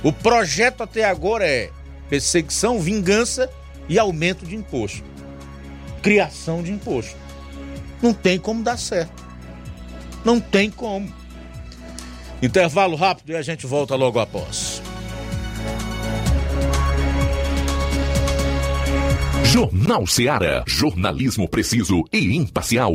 O projeto até agora é perseguição, vingança e aumento de imposto. Criação de imposto. Não tem como dar certo. Não tem como. Intervalo rápido e a gente volta logo após. Jornal Seara. Jornalismo preciso e imparcial.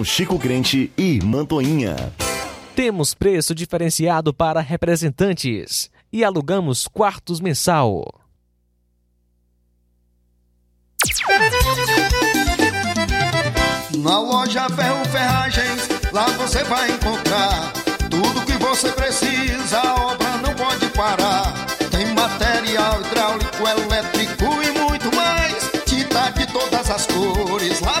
Chico Crente e Mantoinha. Temos preço diferenciado para representantes e alugamos quartos mensal. Na loja Ferro Ferragens, lá você vai encontrar tudo que você precisa, a obra não pode parar. Tem material hidráulico, elétrico e muito mais. Tinta de todas as cores, lá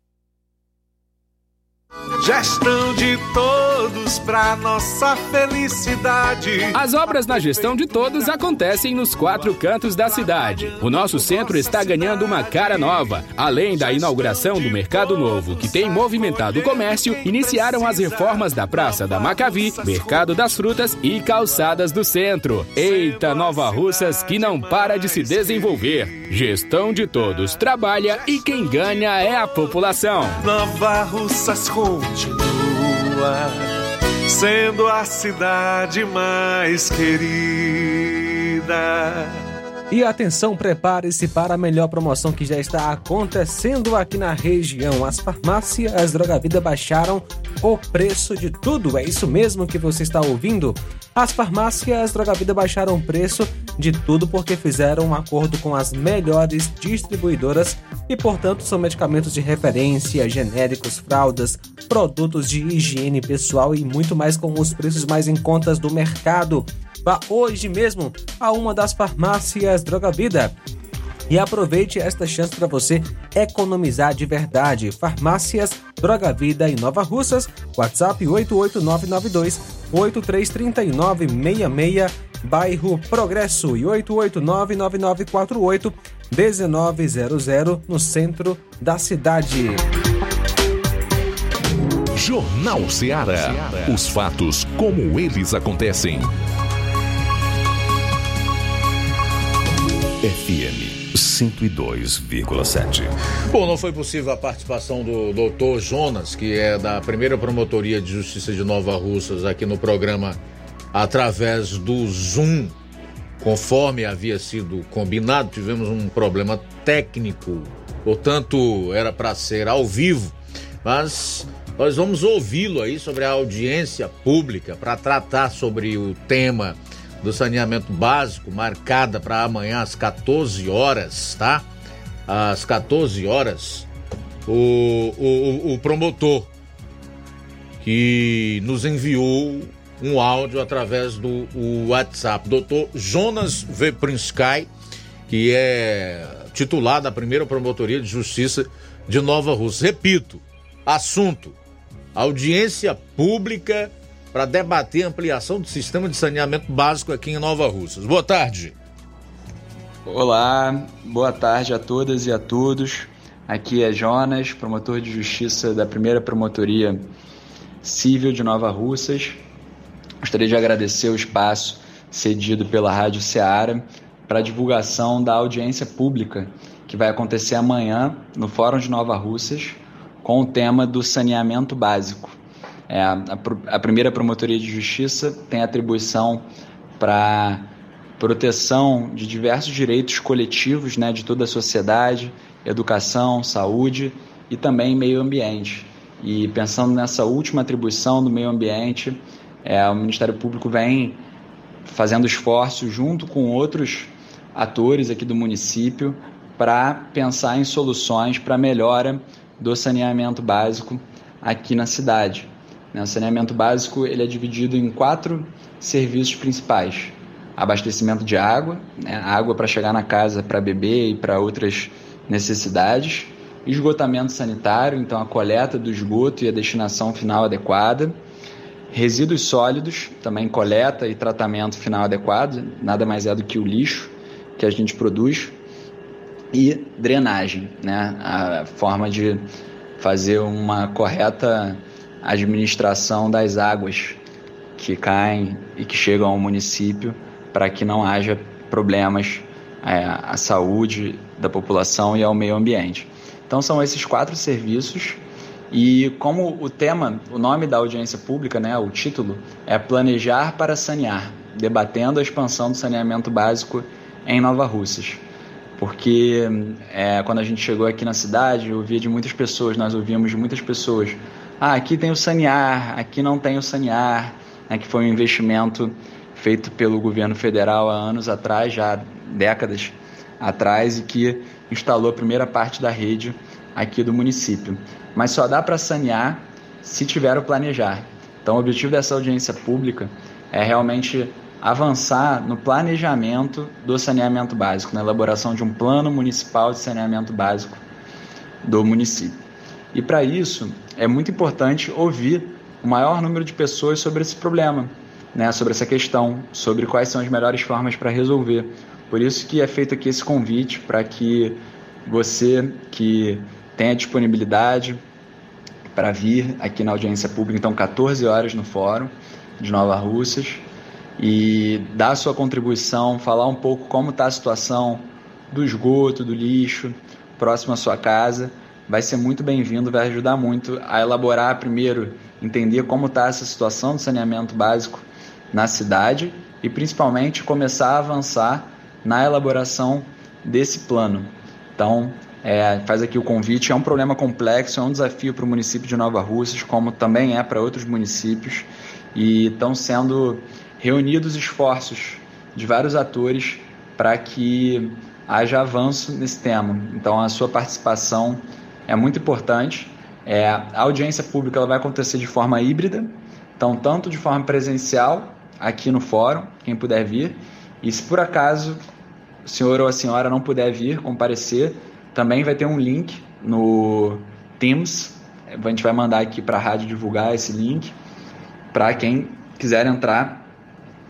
Gestão de todos pra nossa felicidade. As obras na gestão de todos acontecem nos quatro cantos da cidade. O nosso centro está ganhando uma cara nova. Além da inauguração do Mercado Novo, que tem movimentado o comércio, iniciaram as reformas da Praça da Macavi, Mercado das Frutas e Calçadas do Centro. Eita, Nova Russas que não para de se desenvolver. Gestão de todos trabalha e quem ganha é a população. Nova Russas continua sendo a cidade mais querida. E atenção, prepare-se para a melhor promoção que já está acontecendo aqui na região. As farmácias as Droga Vida baixaram o preço de tudo. É isso mesmo que você está ouvindo? As farmácias Droga Vida baixaram o preço de tudo porque fizeram um acordo com as melhores distribuidoras e, portanto, são medicamentos de referência, genéricos, fraldas, produtos de higiene pessoal e muito mais com os preços mais em contas do mercado. Vá hoje mesmo a uma das farmácias Droga Vida. E aproveite esta chance para você economizar de verdade. Farmácias Droga Vida em Nova Russas, WhatsApp 88992 833966, bairro Progresso e 8899948 1900 no centro da cidade. Jornal Seara. Os fatos como eles acontecem. FM 102,7. Bom, não foi possível a participação do doutor Jonas, que é da primeira promotoria de justiça de Nova Russas, aqui no programa através do Zoom. Conforme havia sido combinado, tivemos um problema técnico, portanto, era para ser ao vivo, mas nós vamos ouvi-lo aí sobre a audiência pública para tratar sobre o tema do saneamento básico, marcada para amanhã às 14 horas, tá? Às 14 horas. o, o, o promotor que nos enviou um áudio através do WhatsApp. Doutor Jonas Veprinsky, que é titular da primeira promotoria de justiça de Nova Rússia. Repito, assunto: audiência pública para debater a ampliação do sistema de saneamento básico aqui em Nova Russas. Boa tarde. Olá, boa tarde a todas e a todos. Aqui é Jonas, promotor de justiça da primeira promotoria civil de Nova Russas. Gostaria de agradecer o espaço cedido pela Rádio Ceará para a divulgação da audiência pública que vai acontecer amanhã no Fórum de Nova Russas com o tema do saneamento básico. É, a, a primeira promotoria de justiça tem atribuição para proteção de diversos direitos coletivos né, de toda a sociedade, educação, saúde e também meio ambiente. E pensando nessa última atribuição do meio ambiente, é, o Ministério Público vem fazendo esforços junto com outros atores aqui do município para pensar em soluções para melhora do saneamento básico aqui na cidade. Né, o saneamento básico ele é dividido em quatro serviços principais: abastecimento de água, né, água para chegar na casa para beber e para outras necessidades, esgotamento sanitário, então a coleta do esgoto e a destinação final adequada, resíduos sólidos, também coleta e tratamento final adequado, nada mais é do que o lixo que a gente produz, e drenagem, né, a forma de fazer uma correta administração das águas que caem e que chegam ao município para que não haja problemas é, à saúde da população e ao meio ambiente. Então são esses quatro serviços e como o tema, o nome da audiência pública, né, o título é Planejar para Sanear, debatendo a expansão do saneamento básico em Nova Russas. Porque é, quando a gente chegou aqui na cidade, eu ouvia de muitas pessoas, nós ouvimos de muitas pessoas, ah, aqui tem o sanear, aqui não tem o sanear, né, que foi um investimento feito pelo governo federal há anos atrás, já décadas atrás, e que instalou a primeira parte da rede aqui do município. Mas só dá para sanear se tiver o planejar. Então, o objetivo dessa audiência pública é realmente avançar no planejamento do saneamento básico, na elaboração de um plano municipal de saneamento básico do município. E para isso, é muito importante ouvir o maior número de pessoas sobre esse problema, né, sobre essa questão, sobre quais são as melhores formas para resolver. Por isso que é feito aqui esse convite para que você que tenha disponibilidade para vir aqui na audiência pública, então 14 horas no fórum de Nova Russas e dar sua contribuição, falar um pouco como está a situação do esgoto, do lixo próximo à sua casa. Vai ser muito bem-vindo, vai ajudar muito a elaborar primeiro, entender como está essa situação do saneamento básico na cidade e principalmente começar a avançar na elaboração desse plano. Então, é, faz aqui o convite. É um problema complexo, é um desafio para o município de Nova Russas, como também é para outros municípios, e estão sendo reunidos esforços de vários atores para que haja avanço nesse tema. Então, a sua participação é muito importante. É, a audiência pública ela vai acontecer de forma híbrida, então, tanto de forma presencial, aqui no fórum, quem puder vir, e se por acaso o senhor ou a senhora não puder vir comparecer, também vai ter um link no Teams. A gente vai mandar aqui para a rádio divulgar esse link para quem quiser entrar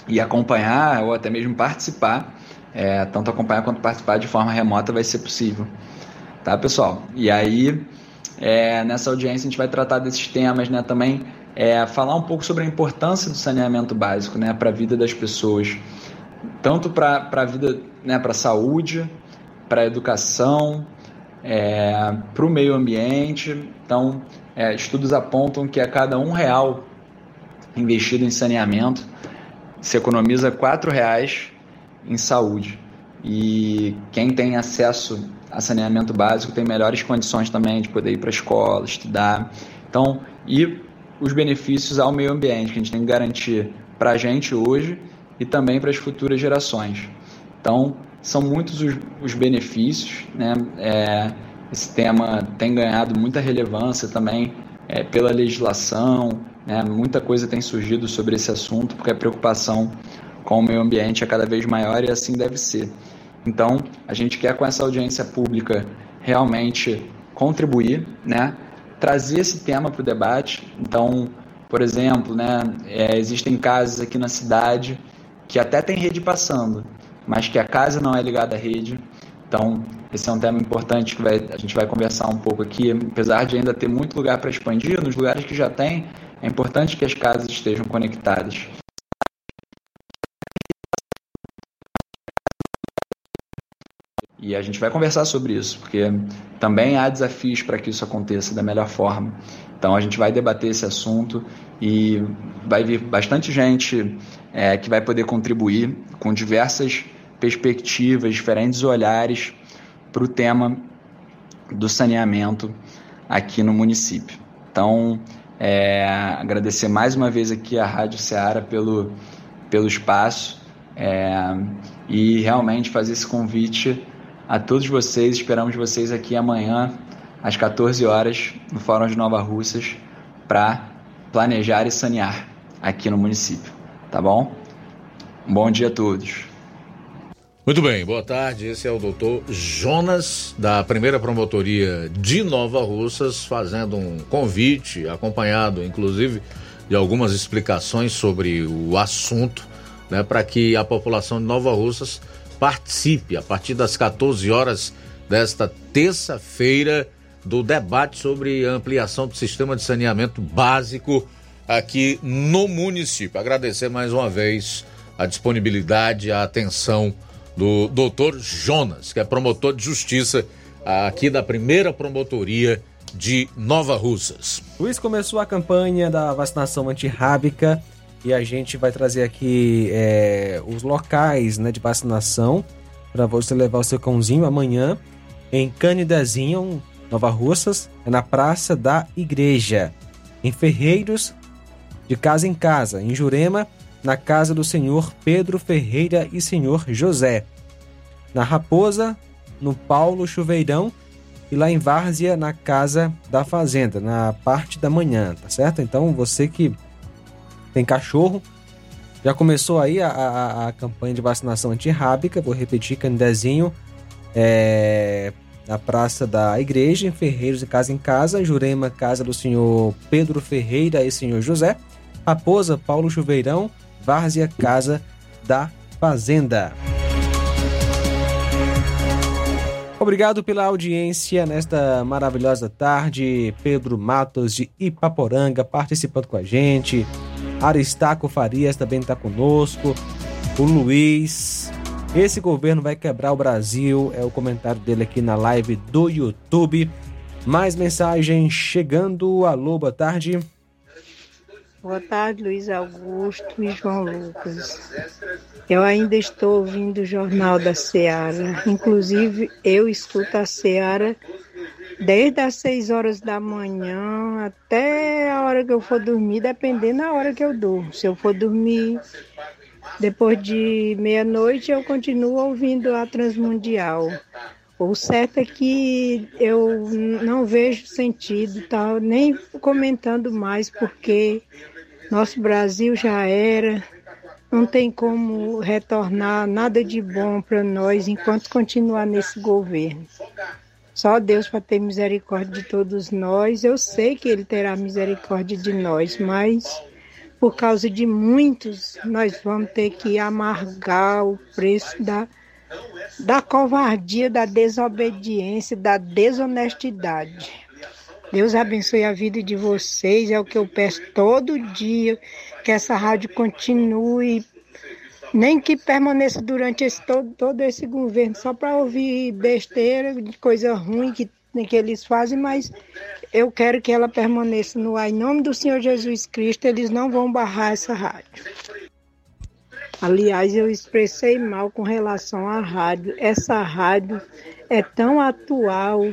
e acompanhar ou até mesmo participar. É, tanto acompanhar quanto participar de forma remota vai ser possível. Tá, pessoal? E aí, é, nessa audiência, a gente vai tratar desses temas né, também. É, falar um pouco sobre a importância do saneamento básico né, para a vida das pessoas, tanto para a vida, né, para a saúde, para a educação, é, para o meio ambiente. Então, é, estudos apontam que a cada um real investido em saneamento se economiza quatro reais em saúde. E quem tem acesso a saneamento básico tem melhores condições também de poder ir para a escola, estudar. Então, e os benefícios ao meio ambiente que a gente tem que garantir para a gente hoje e também para as futuras gerações. Então, são muitos os, os benefícios, né? É, esse tema tem ganhado muita relevância também é, pela legislação, né? muita coisa tem surgido sobre esse assunto, porque a preocupação com o meio ambiente é cada vez maior e assim deve ser. Então, a gente quer com essa audiência pública realmente contribuir, né? trazer esse tema para o debate. Então, por exemplo, né, é, existem casas aqui na cidade que até tem rede passando, mas que a casa não é ligada à rede. Então, esse é um tema importante que vai, a gente vai conversar um pouco aqui. Apesar de ainda ter muito lugar para expandir, nos lugares que já tem, é importante que as casas estejam conectadas. E a gente vai conversar sobre isso, porque também há desafios para que isso aconteça da melhor forma. Então a gente vai debater esse assunto e vai vir bastante gente é, que vai poder contribuir com diversas perspectivas, diferentes olhares para o tema do saneamento aqui no município. Então, é, agradecer mais uma vez aqui à Rádio Ceará pelo, pelo espaço é, e realmente fazer esse convite a todos vocês. Esperamos vocês aqui amanhã, às 14 horas, no Fórum de Nova Russas, para planejar e sanear aqui no município. Tá bom? Bom dia a todos. Muito bem, boa tarde. Esse é o doutor Jonas, da primeira promotoria de Nova Russas, fazendo um convite, acompanhado inclusive de algumas explicações sobre o assunto, né, para que a população de Nova Russas participe a partir das 14 horas desta terça-feira do debate sobre a ampliação do sistema de saneamento básico aqui no município. Agradecer mais uma vez a disponibilidade, a atenção do doutor Jonas, que é promotor de justiça aqui da primeira promotoria de Nova Russas. Luiz começou a campanha da vacinação antirrábica e a gente vai trazer aqui é, os locais né, de vacinação para você levar o seu cãozinho amanhã em Canidezinho, Nova Russas, é na Praça da Igreja. Em Ferreiros, de casa em casa. Em Jurema, na casa do senhor Pedro Ferreira e senhor José. Na Raposa, no Paulo Chuveirão. E lá em Várzea, na casa da Fazenda, na parte da manhã, tá certo? Então você que tem cachorro. Já começou aí a, a, a campanha de vacinação antirrábica, vou repetir, Candezinho, é, na Praça da Igreja, em Ferreiros e Casa em Casa, Jurema, Casa do Senhor Pedro Ferreira e Senhor José, Raposa, Paulo Chuveirão, Várzea, Casa da Fazenda. Obrigado pela audiência nesta maravilhosa tarde. Pedro Matos de Ipaporanga participando com a gente. Aristaco Farias também está conosco. O Luiz. Esse governo vai quebrar o Brasil. É o comentário dele aqui na live do YouTube. Mais mensagem chegando. Alô, boa tarde. Boa tarde, Luiz Augusto e João Lucas. Eu ainda estou ouvindo o Jornal da Seara. Inclusive, eu escuto a Seara desde as 6 horas da manhã até a hora que eu for dormir, dependendo da hora que eu durmo. Se eu for dormir depois de meia-noite, eu continuo ouvindo a Transmundial. O certo é que eu não vejo sentido, tá, nem comentando mais, porque nosso Brasil já era, não tem como retornar nada de bom para nós enquanto continuar nesse governo. Só Deus para ter misericórdia de todos nós. Eu sei que Ele terá misericórdia de nós, mas por causa de muitos, nós vamos ter que amargar o preço da da covardia, da desobediência, da desonestidade. Deus abençoe a vida de vocês, é o que eu peço todo dia, que essa rádio continue, nem que permaneça durante esse, todo, todo esse governo, só para ouvir besteira, de coisa ruim que, que eles fazem, mas eu quero que ela permaneça no ar. Em nome do Senhor Jesus Cristo, eles não vão barrar essa rádio. Aliás, eu expressei mal com relação à rádio. Essa rádio é tão atual,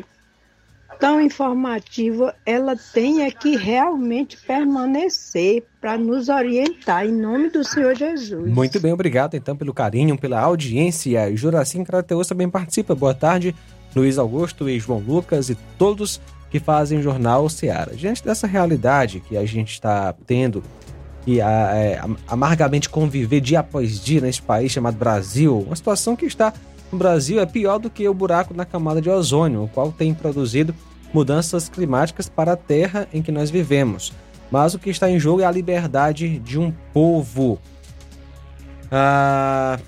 tão informativa, ela tem é que realmente permanecer para nos orientar, em nome do Senhor Jesus. Muito bem, obrigado então pelo carinho, pela audiência. Juracim Crateus também participa. Boa tarde. Luiz Augusto e João Lucas e todos que fazem o Jornal Seara. Diante dessa realidade que a gente está tendo e é, amargamente conviver dia após dia nesse país chamado Brasil, uma situação que está no Brasil é pior do que o buraco na camada de ozônio, o qual tem produzido mudanças climáticas para a terra em que nós vivemos. Mas o que está em jogo é a liberdade de um povo. Ah,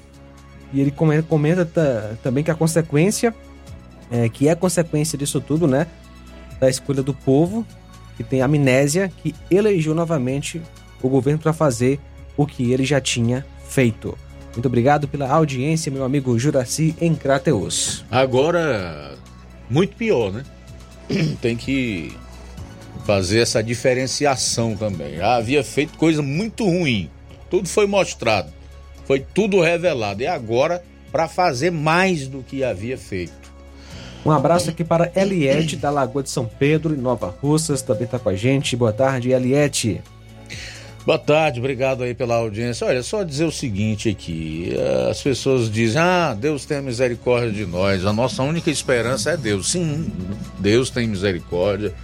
e ele comenta, comenta também que a consequência, é, que é consequência disso tudo, né? Da escolha do povo, que tem amnésia, que elegeu novamente o governo para fazer o que ele já tinha feito. Muito obrigado pela audiência, meu amigo Juraci em Crateus. Agora, muito pior, né? Tem que fazer essa diferenciação também. Já havia feito coisa muito ruim. Tudo foi mostrado. Foi tudo revelado. E agora, para fazer mais do que havia feito. Um abraço aqui para Eliette, da Lagoa de São Pedro, em Nova Russas, também está com a gente. Boa tarde, Eliette. Boa tarde, obrigado aí pela audiência. Olha, só dizer o seguinte aqui: as pessoas dizem, ah, Deus tem misericórdia de nós, a nossa única esperança é Deus. Sim, Deus tem misericórdia,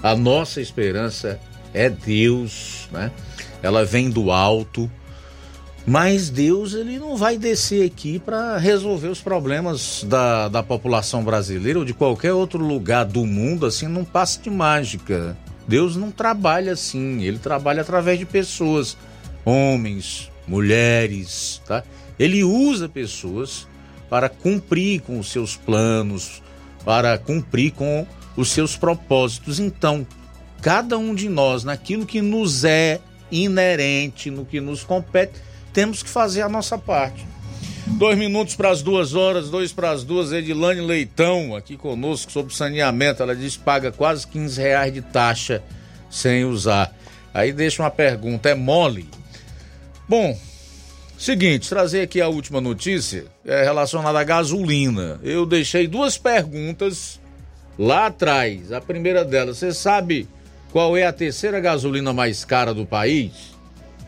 a nossa esperança é Deus, né? Ela vem do alto, mas Deus ele não vai descer aqui para resolver os problemas da, da população brasileira ou de qualquer outro lugar do mundo, assim, num passe de mágica. Deus não trabalha assim, ele trabalha através de pessoas, homens, mulheres, tá? Ele usa pessoas para cumprir com os seus planos, para cumprir com os seus propósitos. Então, cada um de nós, naquilo que nos é inerente, no que nos compete, temos que fazer a nossa parte. Dois minutos para as duas horas, dois para as duas. Edilane Leitão aqui conosco sobre saneamento. Ela diz que paga quase 15 reais de taxa sem usar. Aí deixa uma pergunta: é mole? Bom, seguinte, trazer aqui a última notícia é relacionada à gasolina. Eu deixei duas perguntas lá atrás. A primeira delas, você sabe qual é a terceira gasolina mais cara do país?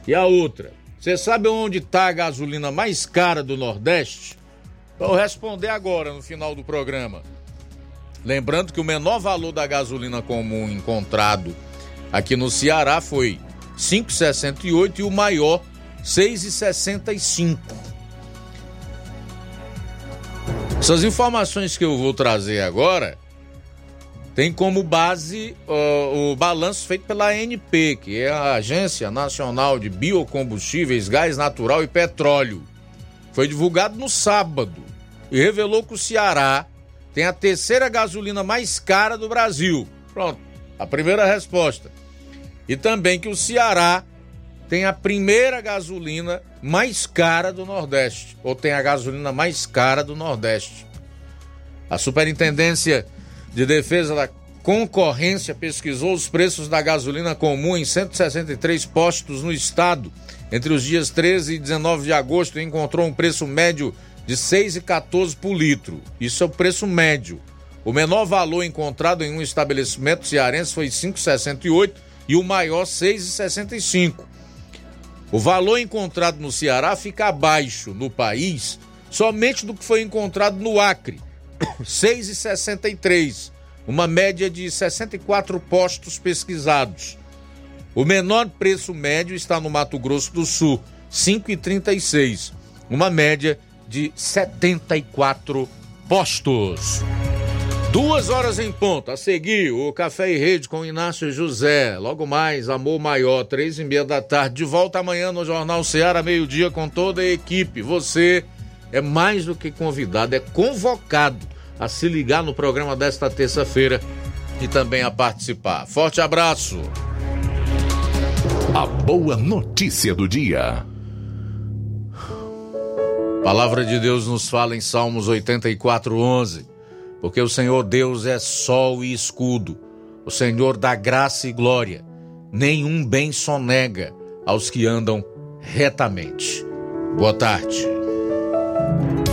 E a outra, você sabe onde está a gasolina mais cara do Nordeste? Vou responder agora no final do programa. Lembrando que o menor valor da gasolina comum encontrado aqui no Ceará foi 5,68 e o maior 6,65. Essas informações que eu vou trazer agora tem como base uh, o balanço feito pela ANP, que é a Agência Nacional de Biocombustíveis, Gás Natural e Petróleo. Foi divulgado no sábado e revelou que o Ceará tem a terceira gasolina mais cara do Brasil. Pronto, a primeira resposta. E também que o Ceará tem a primeira gasolina mais cara do Nordeste, ou tem a gasolina mais cara do Nordeste. A Superintendência de Defesa da Concorrência pesquisou os preços da gasolina comum em 163 postos no estado entre os dias 13 e 19 de agosto encontrou um preço médio de R$ 6,14 por litro. Isso é o preço médio. O menor valor encontrado em um estabelecimento cearense foi R$ 5,68 e o maior R$ 6,65. O valor encontrado no Ceará fica abaixo no país somente do que foi encontrado no Acre, 6,63, uma média de 64 postos pesquisados. O menor preço médio está no Mato Grosso do Sul, 5,36, uma média de 74 postos. Duas horas em ponto. A seguir, o Café e Rede com Inácio José. Logo mais, Amor Maior, três e meia da tarde. De volta amanhã no Jornal Ceará, meio-dia, com toda a equipe. Você é mais do que convidado, é convocado a se ligar no programa desta terça-feira e também a participar. Forte abraço. A boa notícia do dia. palavra de Deus nos fala em Salmos 84, 11. Porque o Senhor Deus é sol e escudo, o Senhor dá graça e glória. Nenhum bem sonega aos que andam retamente. Boa tarde.